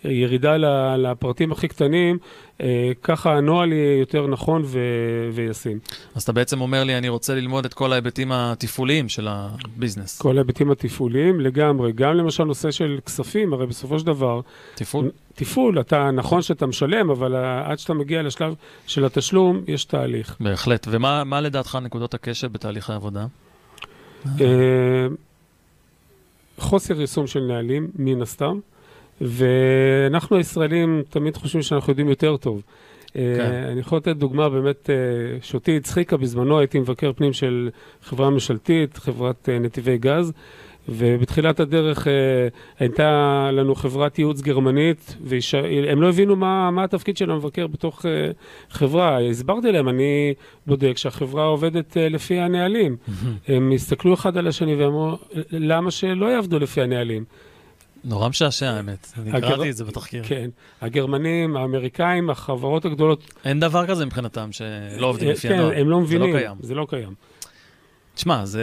Speaker 3: וירידה לפרטים הכי קטנים, אה, ככה הנוהל יהיה יותר נכון ו- וישים.
Speaker 2: אז אתה בעצם אומר לי, אני רוצה ללמוד את כל ההיבטים התפעוליים של הביזנס.
Speaker 3: כל ההיבטים התפעוליים לגמרי, גם למשל נושא של כספים, הרי בסופו של דבר,
Speaker 2: תפעול?
Speaker 3: תפעול, אתה, נכון שאתה משלם, אבל אה, עד שאתה מגיע לשלב של התשלום, יש תהליך.
Speaker 2: בהחלט. ומה מה לדעתך נקודות הקשב בתהליך העבודה?
Speaker 3: אה, חוסר יישום של נהלים, מן הסתם, ואנחנו הישראלים תמיד חושבים שאנחנו יודעים יותר טוב.
Speaker 2: כן.
Speaker 3: כן. אני יכול לתת דוגמה באמת, אה, שאותי הצחיקה בזמנו, הייתי מבקר פנים של חברה ממשלתית, חברת אה, נתיבי גז, ובתחילת הדרך אה, הייתה לנו חברת ייעוץ גרמנית, והם לא הבינו מה, מה התפקיד של המבקר בתוך אה, חברה. הסברתי להם, אני בודק שהחברה עובדת אה, לפי הנהלים. הם הסתכלו אחד על השני ואמרו, למה שלא יעבדו לפי הנהלים?
Speaker 2: נורא משעשע, האמת. אני
Speaker 3: הגר-
Speaker 2: קראתי את זה בתחקיר.
Speaker 3: כן, הגרמנים, האמריקאים, החברות הגדולות,
Speaker 2: אין דבר כזה מבחינתם שלא עובדים
Speaker 3: אה,
Speaker 2: לפי
Speaker 3: כן,
Speaker 2: הנוהל.
Speaker 3: הם לא מבינים,
Speaker 2: זה לא קיים.
Speaker 3: זה לא קיים.
Speaker 2: תשמע, זה...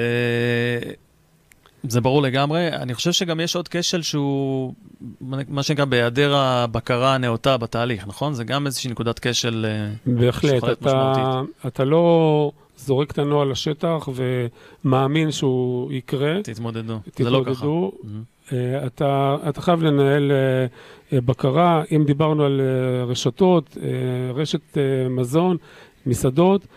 Speaker 2: זה ברור לגמרי. אני חושב שגם יש עוד כשל שהוא, מה שנקרא, בהיעדר הבקרה הנאותה בתהליך, נכון? זה גם איזושהי נקודת כשל... אה,
Speaker 3: בהחלט, אתה, אתה לא זורק את הנוהל לשטח ומאמין שהוא יקרה,
Speaker 2: תתמודדו. זה לא ככה.
Speaker 3: תתמודדו.
Speaker 2: Mhm.
Speaker 3: אה, אתה, אתה חייב לנהל אה, בקרה, אם דיברנו על רשתות, רשת מזון, מסעדות,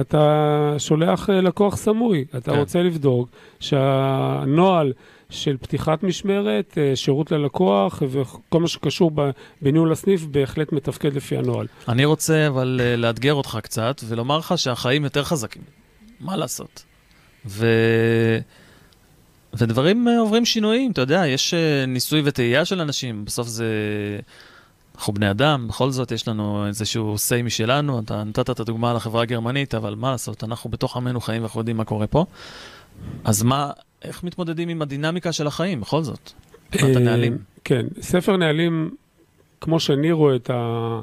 Speaker 3: אתה שולח אה, לקוח סמוי, אתה
Speaker 2: כן.
Speaker 3: רוצה לבדוק שהנוהל של פתיחת משמרת, אה, שירות ללקוח וכל מה שקשור בניהול הסניף בהחלט מתפקד לפי הנוהל.
Speaker 2: אני רוצה אבל אה, לאתגר אותך קצת ולומר לך שהחיים יותר חזקים. מה לעשות? ו... ודברים אה, עוברים שינויים, אתה יודע, יש אה, ניסוי וטעייה של אנשים, בסוף זה... אנחנו בני אדם, בכל זאת יש לנו איזשהו say משלנו, אתה נתת את הדוגמה על החברה הגרמנית, אבל מה לעשות, אנחנו בתוך עמנו חיים ואנחנו יודעים מה קורה פה. אז מה, איך מתמודדים עם הדינמיקה של החיים, בכל זאת? מבחינת הנהלים.
Speaker 3: כן, ספר נהלים, כמו שאני רואה את ה...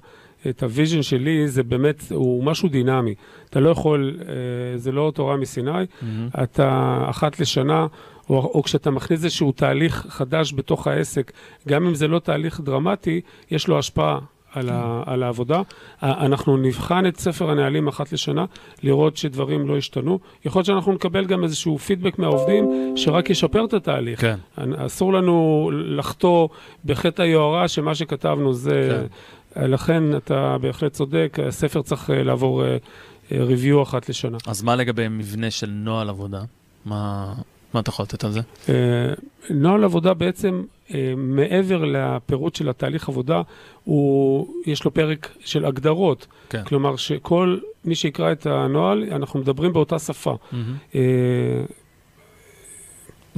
Speaker 3: את ה vision שלי, זה באמת, הוא משהו דינמי. אתה לא יכול, אה, זה לא תורה מסיני,
Speaker 2: אממ.
Speaker 3: אתה אחת לשנה, או, או כשאתה מכניס איזשהו תהליך חדש בתוך העסק, גם אם זה לא תהליך דרמטי, יש לו השפעה. על, ה, על העבודה. אנחנו נבחן את ספר הנהלים אחת לשנה, לראות שדברים לא השתנו. יכול להיות שאנחנו נקבל גם איזשהו פידבק מהעובדים שרק ישפר את התהליך.
Speaker 2: כן.
Speaker 3: אסור לנו לחטוא בחטא היוהרה שמה שכתבנו זה... כן. לכן אתה בהחלט צודק, הספר צריך אה, לעבור ריוויו אחת לשנה.
Speaker 2: אז מה לגבי מבנה של נוהל עבודה? מה, מה אתה יכול לתת על זה?
Speaker 3: אה, נוהל עבודה בעצם, אה, מעבר לפירוט של התהליך עבודה, הוא, יש לו פרק של הגדרות.
Speaker 2: כן.
Speaker 3: כלומר, שכל מי שיקרא את הנוהל, אנחנו מדברים באותה שפה. אה,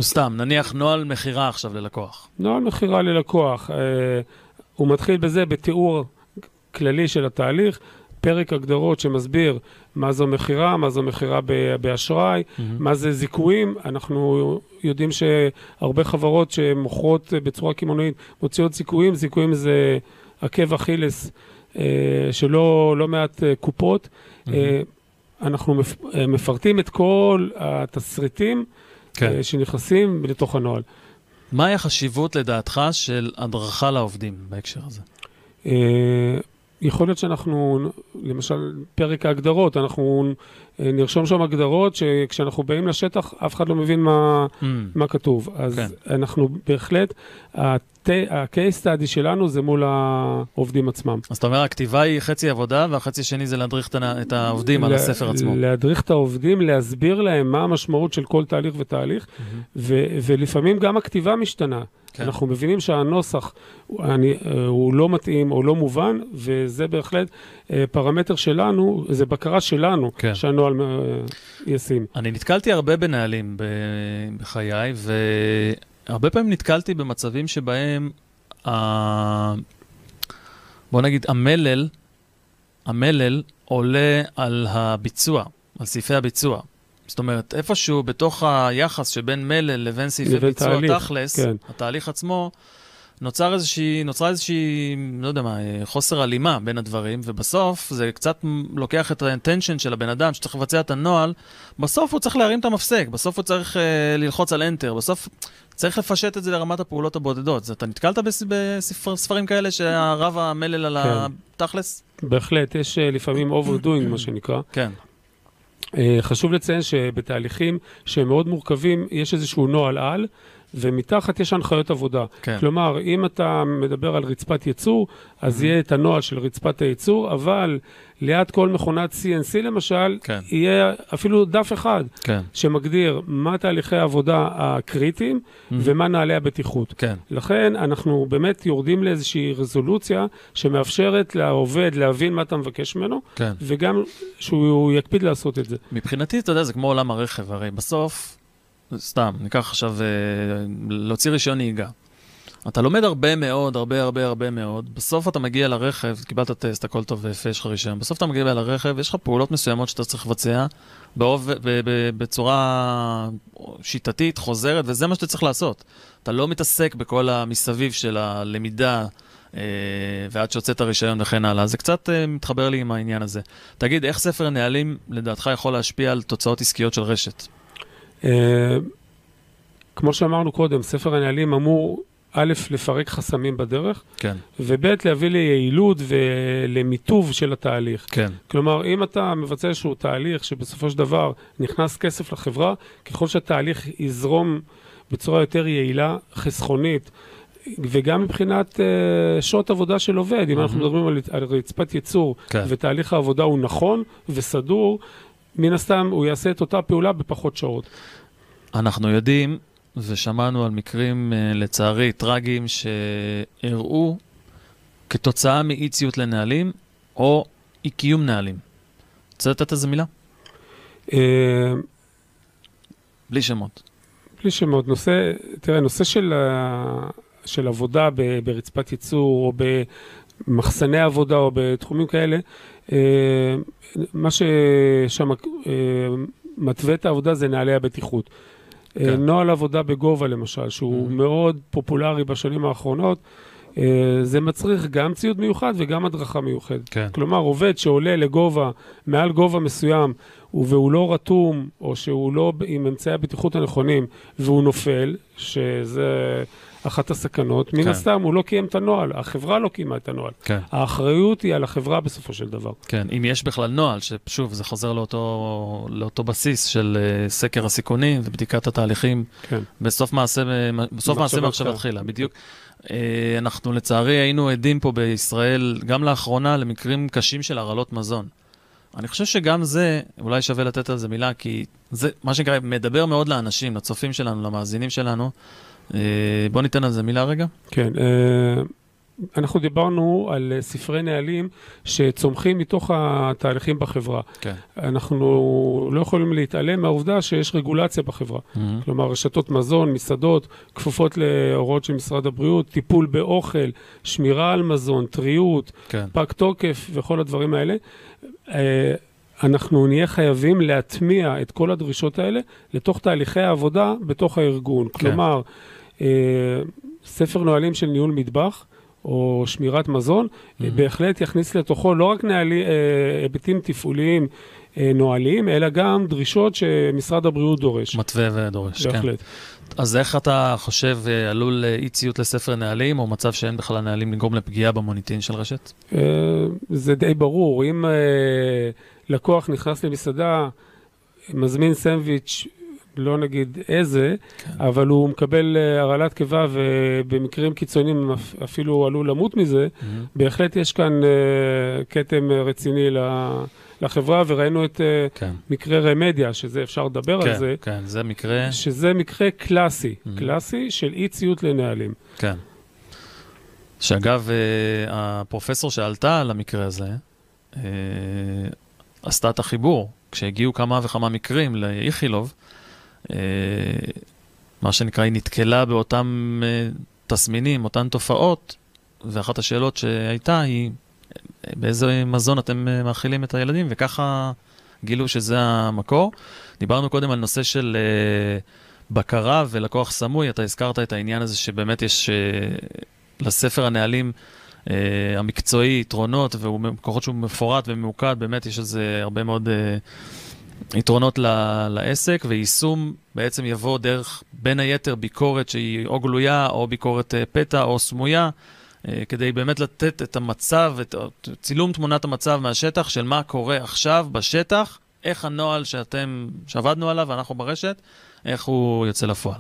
Speaker 2: סתם, נניח נוהל מכירה עכשיו ללקוח.
Speaker 3: נוהל מכירה ללקוח, הוא מתחיל בזה בתיאור כללי של התהליך, פרק הגדרות שמסביר מה זו מכירה, מה זו מכירה באשראי, מה זה זיכויים. אנחנו יודעים שהרבה חברות שמוכרות בצורה קמעונאית מוציאות זיכויים, זיכויים זה עקב אכילס אה, שלא לא מעט אה, קופות. אה, אנחנו מפ- אה, מפרטים את כל התסריטים
Speaker 2: כן.
Speaker 3: אה, שנכנסים לתוך הנוהל.
Speaker 2: מהי החשיבות לדעתך של הדרכה לעובדים בהקשר הזה?
Speaker 3: יכול להיות שאנחנו, למשל, פרק ההגדרות, אנחנו אה, נרשום שם הגדרות שכשאנחנו באים לשטח, אף אחד לא מבין מה, מה כתוב. אז
Speaker 2: כן.
Speaker 3: אנחנו בהחלט, ה-case study שלנו זה מול העובדים עצמם.
Speaker 2: אז אתה אומר, הכתיבה היא חצי עבודה, והחצי השני זה להדריך את העובדים על הספר עצמו.
Speaker 3: להדריך את העובדים, להסביר להם מה המשמעות של כל תהליך ותהליך, ו- ולפעמים גם הכתיבה משתנה.
Speaker 2: כן.
Speaker 3: אנחנו מבינים שהנוסח אני, אה, הוא לא מתאים או לא מובן, וזה בהחלט אה, פרמטר שלנו, זה בקרה שלנו,
Speaker 2: כן.
Speaker 3: שהנוהל אה, ישים.
Speaker 2: אני נתקלתי הרבה בנהלים בחיי, והרבה פעמים נתקלתי במצבים שבהם, ה... בוא נגיד, המלל, המלל עולה על הביצוע, על סעיפי הביצוע. זאת אומרת, איפשהו בתוך היחס שבין מלל לבין סעיפי ביצוע
Speaker 3: תהליך,
Speaker 2: תכלס,
Speaker 3: כן.
Speaker 2: התהליך עצמו, נוצר איזושהי, נוצרה איזושהי, לא יודע מה, אה, חוסר הלימה בין הדברים, ובסוף זה קצת לוקח את האינטנשן של הבן אדם שצריך לבצע את הנוהל, בסוף הוא צריך להרים את המפסק, בסוף הוא צריך אה, ללחוץ על enter, בסוף צריך לפשט את זה לרמת הפעולות הבודדות. זה, אתה נתקלת בס- בספרים כאלה שהרב המלל על
Speaker 3: כן.
Speaker 2: התכלס?
Speaker 3: בהחלט, יש אה, לפעמים overdoing, מה שנקרא.
Speaker 2: כן.
Speaker 3: אה, חשוב לציין שבתהליכים שהם מאוד מורכבים, יש איזשהו נוהל על, ומתחת יש הנחיות עבודה.
Speaker 2: כן.
Speaker 3: כלומר, אם אתה מדבר על רצפת ייצור, אז יהיה את הנוהל של רצפת הייצור, אבל ליד כל מכונת CNC למשל,
Speaker 2: כן.
Speaker 3: יהיה אפילו דף אחד
Speaker 2: כן.
Speaker 3: שמגדיר מה תהליכי העבודה הקריטיים ומה נהלי הבטיחות.
Speaker 2: כן.
Speaker 3: לכן אנחנו באמת יורדים לאיזושהי רזולוציה שמאפשרת לעובד להבין מה אתה מבקש ממנו,
Speaker 2: כן.
Speaker 3: וגם שהוא יקפיד לעשות את זה.
Speaker 2: מבחינתי, אתה יודע, זה כמו עולם הרכב, הרי בסוף, סתם, ניקח עכשיו, אה, להוציא רישיון נהיגה. אתה לומד הרבה מאוד, הרבה הרבה הרבה מאוד, בסוף אתה מגיע לרכב, קיבלת טסט, הכל טוב ויפה, יש לך רישיון, בסוף אתה מגיע לרכב, יש לך פעולות מסוימות שאתה צריך לבצע באוב, ב, ב, בצורה שיטתית, חוזרת, וזה מה שאתה צריך לעשות. אתה לא מתעסק בכל המסביב של הלמידה, אה, ועד שהוצאת רישיון וכן הלאה. זה קצת אה, מתחבר לי עם העניין הזה. תגיד, איך ספר נהלים לדעתך יכול להשפיע על תוצאות עסקיות של רשת?
Speaker 3: אה, כמו שאמרנו קודם, ספר הנהלים אמור, א', לפרק חסמים בדרך,
Speaker 2: כן.
Speaker 3: וב', להביא ליעילות ולמיטוב של התהליך.
Speaker 2: כן.
Speaker 3: כלומר, אם אתה מבצע איזשהו תהליך שבסופו של דבר נכנס כסף לחברה, ככל שהתהליך יזרום בצורה יותר יעילה, חסכונית, וגם מבחינת uh, שעות עבודה של עובד, אם אנחנו מדברים על, על רצפת ייצור,
Speaker 2: כן.
Speaker 3: ותהליך העבודה הוא נכון וסדור, מן הסתם הוא יעשה את אותה פעולה בפחות שעות.
Speaker 2: אנחנו יודעים ושמענו על מקרים, אה, לצערי, טרגיים, שהראו כתוצאה מאי ציות לנהלים או אי קיום נהלים. רוצה לתת איזה מילה?
Speaker 3: אה,
Speaker 2: בלי שמות.
Speaker 3: בלי שמות. נושא, תראה, נושא של, של עבודה ב- ברצפת ייצור, או במחסני עבודה, או בתחומים כאלה, אה, מה ששם מתווה את העבודה זה נהלי הבטיחות.
Speaker 2: כן.
Speaker 3: כן. נוהל עבודה בגובה למשל, שהוא
Speaker 2: Mhm.
Speaker 3: מאוד פופולרי בשנים האחרונות, אה, זה מצריך גם ציוד מיוחד וגם הדרכה מיוחדת.
Speaker 2: כן.
Speaker 3: כלומר, עובד שעולה לגובה, מעל גובה מסוים, והוא לא רתום, או שהוא לא עם אמצעי הבטיחות הנכונים, והוא נופל, שזה אחת הסכנות, מן
Speaker 2: כן.
Speaker 3: הסתם הוא לא קיים את הנוהל, החברה לא קיימה את הנוהל.
Speaker 2: כן.
Speaker 3: האחריות היא על החברה בסופו של דבר.
Speaker 2: כן, אם יש בכלל נוהל, ששוב, זה חוזר לאותו, לאותו בסיס של uh, סקר הסיכונים ובדיקת התהליכים
Speaker 3: כן.
Speaker 2: בסוף מעשה, בסוף מעשה
Speaker 3: מחשבה תחילה.
Speaker 2: בדיוק. Uh, אנחנו לצערי היינו עדים פה בישראל, גם לאחרונה, למקרים קשים של הרעלות מזון. אני חושב שגם זה, אולי שווה לתת על זה מילה, כי זה, מה שנקרא, מדבר מאוד לאנשים, לצופים שלנו, למאזינים שלנו. Uh, בוא ניתן על זה מילה רגע.
Speaker 3: כן, אה, אנחנו דיברנו על אה, ספרי נהלים שצומחים מתוך התהליכים בחברה.
Speaker 2: כן.
Speaker 3: אנחנו לא יכולים להתעלם מהעובדה שיש רגולציה בחברה. כלומר, רשתות מזון, מסעדות, כפופות להוראות של משרד הבריאות, טיפול באוכל, שמירה על מזון, טריות,
Speaker 2: כן.
Speaker 3: פג תוקף וכל הדברים האלה. אה, אנחנו נהיה חייבים להטמיע את כל הדרישות האלה לתוך תהליכי העבודה בתוך הארגון.
Speaker 2: כן.
Speaker 3: כלומר, אה, ספר נהלים של ניהול מטבח או שמירת מזון,
Speaker 2: Mhm.
Speaker 3: בהחלט יכניס לתוכו לא רק נהלי, אה, היבטים תפעוליים אה, נוהליים, אלא גם דרישות שמשרד הבריאות דורש.
Speaker 2: מתווה ודורש, כן.
Speaker 3: בהחלט.
Speaker 2: אז איך אתה חושב אה, עלול אה, אי ציות לספר נהלים, או מצב שאין בכלל נהלים לגרום לפגיעה במוניטין של רשת?
Speaker 3: אה, זה די ברור. אם אה, לקוח נכנס למסעדה, מזמין סנדוויץ', לא נגיד איזה,
Speaker 2: כן.
Speaker 3: אבל הוא מקבל אה, הרעלת קיבה ובמקרים קיצוניים אפ- אפילו עלול למות מזה, בהחלט יש כאן אה, כתם אה, רציני ל- לחברה, וראינו את
Speaker 2: כן,
Speaker 3: מקרה רמדיה, שזה אפשר לדבר על
Speaker 2: כן,
Speaker 3: זה,
Speaker 2: כן, זה מקרה,
Speaker 3: שזה מקרה קלאסי,
Speaker 2: Mhm.
Speaker 3: קלאסי של אי ציות לנהלים.
Speaker 2: כן. שאגב, הפרופסור שעלתה על המקרה הזה, עשתה את החיבור. כשהגיעו כמה וכמה מקרים לאיכילוב, מה שנקרא, היא נתקלה באותם אה, תסמינים, אותן תופעות, ואחת השאלות שהייתה היא, אה, באיזה מזון אתם אה, מאכילים את הילדים, וככה גילו שזה המקור. דיברנו קודם על נושא של אה, בקרה ולקוח סמוי, אתה הזכרת את העניין הזה שבאמת יש אה, לספר הנהלים אה, המקצועי יתרונות, וכוחות שהוא מפורט וממוקד, באמת יש לזה הרבה מאוד אה, יתרונות ל- לעסק, ויישום בעצם יבוא דרך, בין היתר, ביקורת שהיא או גלויה, או ביקורת אה, פתע, או סמויה. אה, כדי באמת לתת את המצב, את צילום תמונת המצב מהשטח של מה קורה עכשיו בשטח, איך הנוהל שאתם, שעבדנו עליו, אנחנו ברשת, איך הוא יוצא לפועל.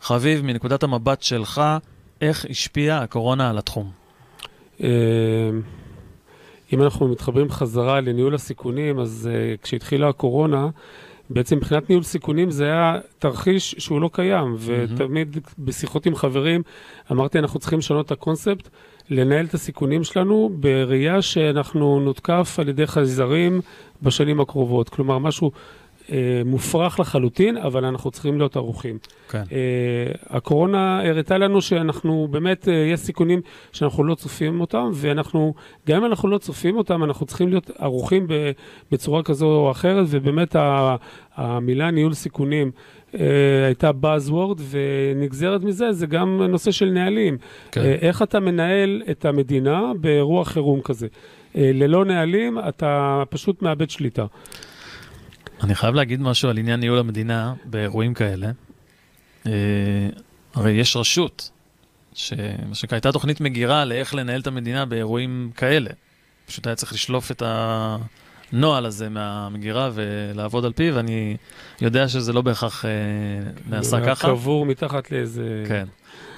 Speaker 2: חביב, מנקודת המבט שלך, איך השפיעה הקורונה על התחום?
Speaker 3: אם אנחנו מתחברים חזרה לניהול הסיכונים, אז uh, כשהתחילה הקורונה, בעצם מבחינת ניהול סיכונים זה היה תרחיש שהוא לא קיים, ותמיד בשיחות עם חברים אמרתי, אנחנו צריכים לשנות את הקונספט, לנהל את הסיכונים שלנו בראייה שאנחנו נותקף על ידי חייזרים בשנים הקרובות. כלומר, משהו אה, מופרך לחלוטין, אבל אנחנו צריכים להיות ערוכים.
Speaker 2: כן.
Speaker 3: Uh, הקורונה הראתה לנו שאנחנו באמת, uh, יש סיכונים שאנחנו לא צופים אותם, ואנחנו, גם אם אנחנו לא צופים אותם, אנחנו צריכים להיות ערוכים ב, בצורה כזו או אחרת, ובאמת ה, המילה ניהול סיכונים uh, הייתה Buzzword, ונגזרת מזה זה גם נושא של נהלים.
Speaker 2: כן.
Speaker 3: Uh, איך אתה מנהל את המדינה באירוע חירום כזה? Uh, ללא נהלים אתה פשוט מאבד שליטה.
Speaker 2: אני חייב להגיד משהו על עניין ניהול המדינה באירועים כאלה. אה, הרי יש רשות, שמה שנקרא, הייתה תוכנית מגירה לאיך לנהל את המדינה באירועים כאלה. פשוט היה צריך לשלוף את הנוהל הזה מהמגירה ולעבוד על פיו, ואני יודע שזה לא בהכרח אה, נעשה ככה.
Speaker 3: קבור מתחת לאיזה...
Speaker 2: כן.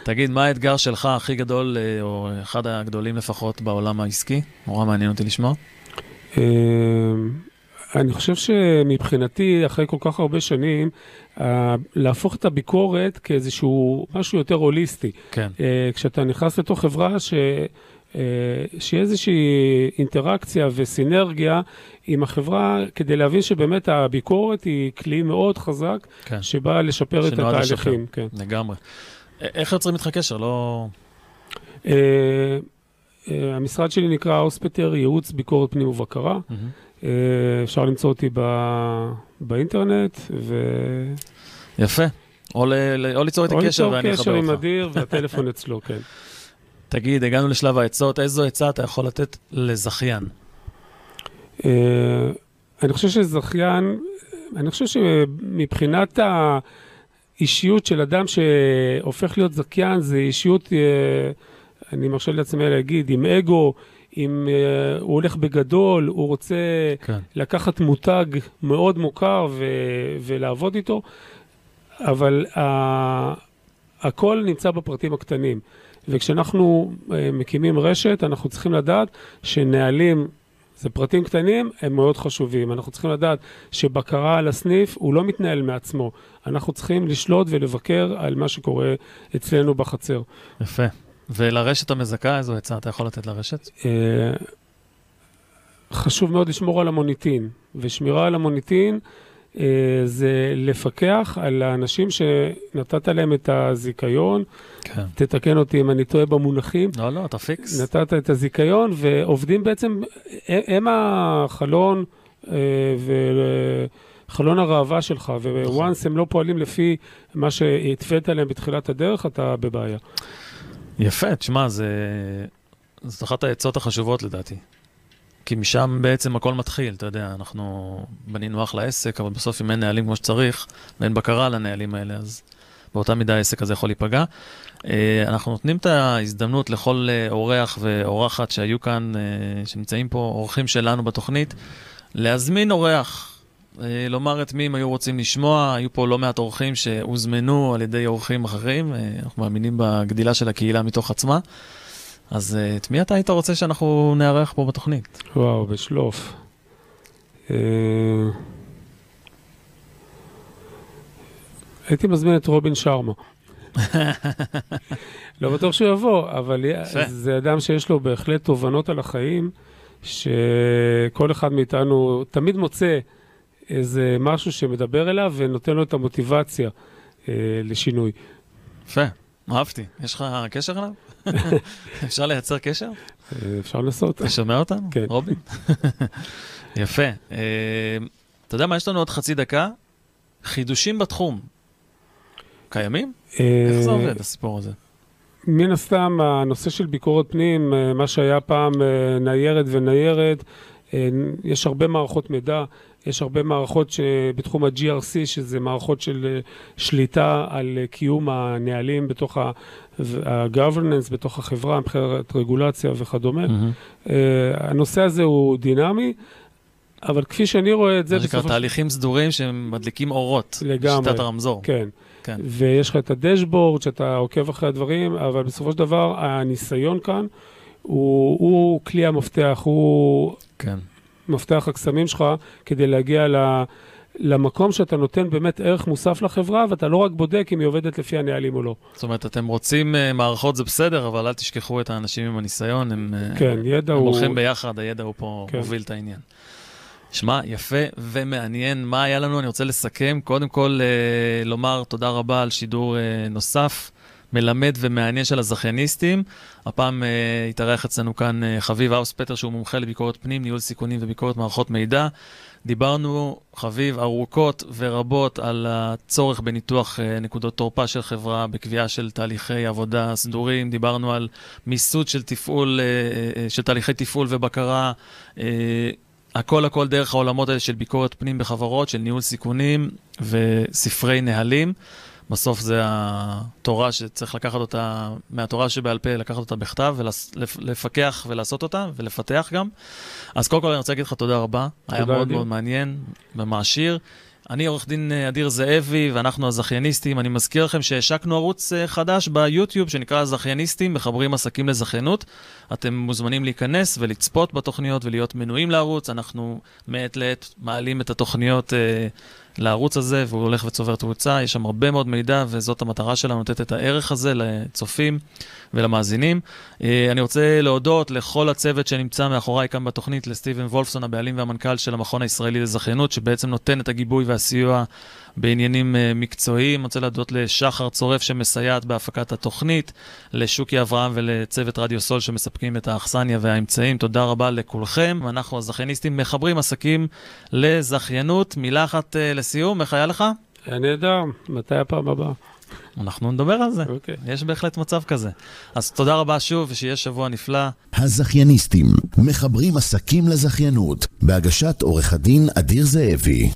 Speaker 2: תגיד, מה האתגר שלך הכי גדול, אה, או אחד הגדולים לפחות בעולם העסקי? נורא מעניין אותי לשמוע.
Speaker 3: אני חושב שמבחינתי, אחרי כל כך הרבה שנים, להפוך את הביקורת כאיזשהו משהו יותר הוליסטי.
Speaker 2: כן.
Speaker 3: אה, כשאתה נכנס לתוך חברה אה, שיהיה איזושהי אינטראקציה וסינרגיה עם החברה, כדי להבין שבאמת הביקורת היא כלי מאוד חזק,
Speaker 2: כן.
Speaker 3: שבא לשפר את התהליכים. כן.
Speaker 2: לגמרי. איך יוצרים איתך קשר? לא...
Speaker 3: אה, המשרד שלי נקרא אוספטר, ייעוץ ביקורת פנים ובקרה.
Speaker 2: מהמם.
Speaker 3: אה, אפשר למצוא אותי ב- באינטרנט, ו...
Speaker 2: יפה. או, ל... או ליצור איתי
Speaker 3: או
Speaker 2: קשר
Speaker 3: ליצור
Speaker 2: ואני
Speaker 3: קשר
Speaker 2: אחבר
Speaker 3: עם
Speaker 2: אותך.
Speaker 3: אדיר, והטלפון אצלו, כן.
Speaker 2: תגיד, הגענו לשלב העצות, איזו עצה אתה יכול לתת לזכיין?
Speaker 3: אה, אני חושב שזכיין, אני חושב שמבחינת האישיות של אדם שהופך להיות זכיין, זה אישיות, אה, אני מרשה לעצמי להגיד, עם אגו, עם, אה, הוא הולך בגדול, הוא רוצה
Speaker 2: כן.
Speaker 3: לקחת מותג מאוד מוכר ו- ולעבוד איתו, אבל ה- הכל נמצא בפרטים הקטנים. וכשאנחנו אה, מקימים רשת, אנחנו צריכים לדעת שנהלים, זה פרטים קטנים, הם מאוד חשובים. אנחנו צריכים לדעת שבקרה על הסניף הוא לא מתנהל מעצמו. אנחנו צריכים לשלוט ולבקר על מה שקורה אצלנו בחצר.
Speaker 2: יפה. ולרשת המזכה, איזו עצה אתה יכול לתת לרשת?
Speaker 3: אה, חשוב מאוד לשמור על המוניטין, ושמירה על המוניטין אה, זה לפקח על האנשים שנתת להם את הזיכיון,
Speaker 2: כן.
Speaker 3: תתקן אותי אם אני טועה במונחים,
Speaker 2: לא, לא, אתה פיקס.
Speaker 3: נתת את הזיכיון, ועובדים בעצם, הם- החלון אה, וחלון הראווה שלך, וואנס הם לא פועלים לפי מה שהתווית להם בתחילת הדרך, אתה בבעיה.
Speaker 2: יפה, תשמע, זה... זאת אחת העצות החשובות לדעתי. כי משם בעצם הכל מתחיל, אתה יודע, אנחנו בנינו אחלה עסק, אבל בסוף אם אין נהלים כמו שצריך, ואין בקרה על הנהלים האלה, אז באותה מידה העסק הזה יכול להיפגע. אה, אנחנו נותנים את ההזדמנות לכל אה, אורח ואורחת שהיו כאן, אה, שנמצאים פה, אורחים שלנו בתוכנית, להזמין אורח, לומר את מי הם היו רוצים לשמוע. היו פה לא מעט אורחים שהוזמנו על ידי אורחים אחרים, אה, אנחנו מאמינים בגדילה של הקהילה מתוך עצמה. אז אה, את מי אתה היית רוצה שאנחנו נארח פה בתוכנית?
Speaker 3: וואו, בשלוף. אה, הייתי מזמין את רובין שרמה. לא בטוח שהוא יבוא, אבל. זה אדם שיש לו בהחלט תובנות על החיים, שכל אחד מאיתנו תמיד מוצא איזה משהו שמדבר אליו ונותן לו את המוטיבציה אה, לשינוי.
Speaker 2: יפה, אהבתי. יש לך קשר אליו? אפשר לייצר קשר?
Speaker 3: אה, אפשר לנסות.
Speaker 2: אתה שומע אותנו?
Speaker 3: כן.
Speaker 2: רובין? יפה. אה, אתה יודע מה, יש לנו עוד חצי דקה. חידושים בתחום. קיימים? איך זה
Speaker 3: אה,
Speaker 2: עובד, הסיפור הזה?
Speaker 3: מן הסתם, הנושא של ביקורת פנים, אה, מה שהיה פעם אה, ניירת וניירת, אה, יש הרבה מערכות מידע, יש הרבה מערכות שבתחום ה-GRC, שזה מערכות של אה, שליטה על אה, קיום הנהלים בתוך ה-governance, בתוך החברה, מבחינת רגולציה וכדומה. אה, הנושא הזה הוא דינמי, אבל כפי שאני רואה את זה, בסופו של-
Speaker 2: תהליכים סדורים שמדליקים אורות.
Speaker 3: לגמרי.
Speaker 2: שיטת הרמזור.
Speaker 3: כן.
Speaker 2: כן.
Speaker 3: ויש לך את הדשבורד, שאתה עוקב אחרי הדברים, אבל בסופו של דבר, הניסיון כאן הוא, הוא כלי המפתח, הוא
Speaker 2: כן.
Speaker 3: מפתח הקסמים שלך כדי להגיע ל, למקום שאתה נותן באמת ערך מוסף לחברה, ואתה לא רק בודק אם היא עובדת לפי הנהלים או לא.
Speaker 2: זאת אומרת, אתם רוצים אה, מערכות זה בסדר, אבל אל תשכחו את האנשים עם הניסיון, הם, אה,
Speaker 3: כן, ידע
Speaker 2: הם
Speaker 3: הוא...
Speaker 2: הולכים ביחד, הידע הוא פה
Speaker 3: כן.
Speaker 2: מוביל את העניין. שמע, יפה ומעניין. מה היה לנו? אני רוצה לסכם. קודם כל, אה, לומר תודה רבה על שידור אה, נוסף, מלמד ומעניין של הזכייניסטים. הפעם אה, התארח אצלנו כאן אה, חביב האוספטר, שהוא מומחה לביקורת פנים, ניהול סיכונים וביקורת מערכות מידע. דיברנו, חביב, ארוכות ורבות על הצורך בניתוח אה, נקודות תורפה של חברה, בקביעה של תהליכי עבודה סדורים, דיברנו על מיסוד של תפעול, אה, אה, של תהליכי תפעול ובקרה, אה, הכל הכל דרך העולמות האלה של ביקורת פנים בחברות, של ניהול סיכונים וספרי נהלים. בסוף זה התורה שצריך לקחת אותה, מהתורה שבעל פה, לקחת אותה בכתב ולפקח ולעשות אותה ולפתח גם. אז קודם כל אני רוצה להגיד לך תודה רבה, היה
Speaker 3: תודה,
Speaker 2: מאוד
Speaker 3: אדיר.
Speaker 2: מאוד מעניין ומעשיר. אני עורך דין אה, אדיר זאבי ואנחנו הזכייניסטים. אני מזכיר לכם שהשקנו ערוץ אה, חדש ביוטיוב שנקרא הזכייניסטים, מחברים עסקים לזכיינות. אתם מוזמנים להיכנס ולצפות בתוכניות ולהיות מנויים לערוץ. אנחנו מעת לעת מעלים את התוכניות אה, לערוץ הזה, והוא הולך וצובר תאוצה, יש שם הרבה מאוד מידע, וזאת המטרה שלנו, לתת את הערך הזה לצופים ולמאזינים. אה, אני רוצה להודות לכל הצוות שנמצא מאחוריי כאן בתוכנית, לסטיבן וולפסון, הבעלים והמנכ"ל של המכון הישראלי לזכיינות, שבעצם נותן את הגיבוי והסיוע בעניינים אה, מקצועיים. אני רוצה להודות לשחר צורף שמסייעת בהפקת התוכנית, לשוקי אברהם ולצוות רדיו סול שמספקים את האכסניה והאמצעים. תודה רבה לכולכם. אנחנו הזכייניסטים מחברים עסקים לזכיינות. מילה אחת אה, לסיום, איך היה לך?
Speaker 3: היה נהדר, מתי הפעם הבאה?
Speaker 2: אנחנו נדבר על זה.
Speaker 3: אוקיי.
Speaker 2: יש בהחלט מצב כזה. אז תודה רבה שוב, ושיהיה שבוע נפלא.
Speaker 1: הזכייניסטים, מחברים עסקים לזכיינות, בהגשת עורך הדין אדיר זאבי.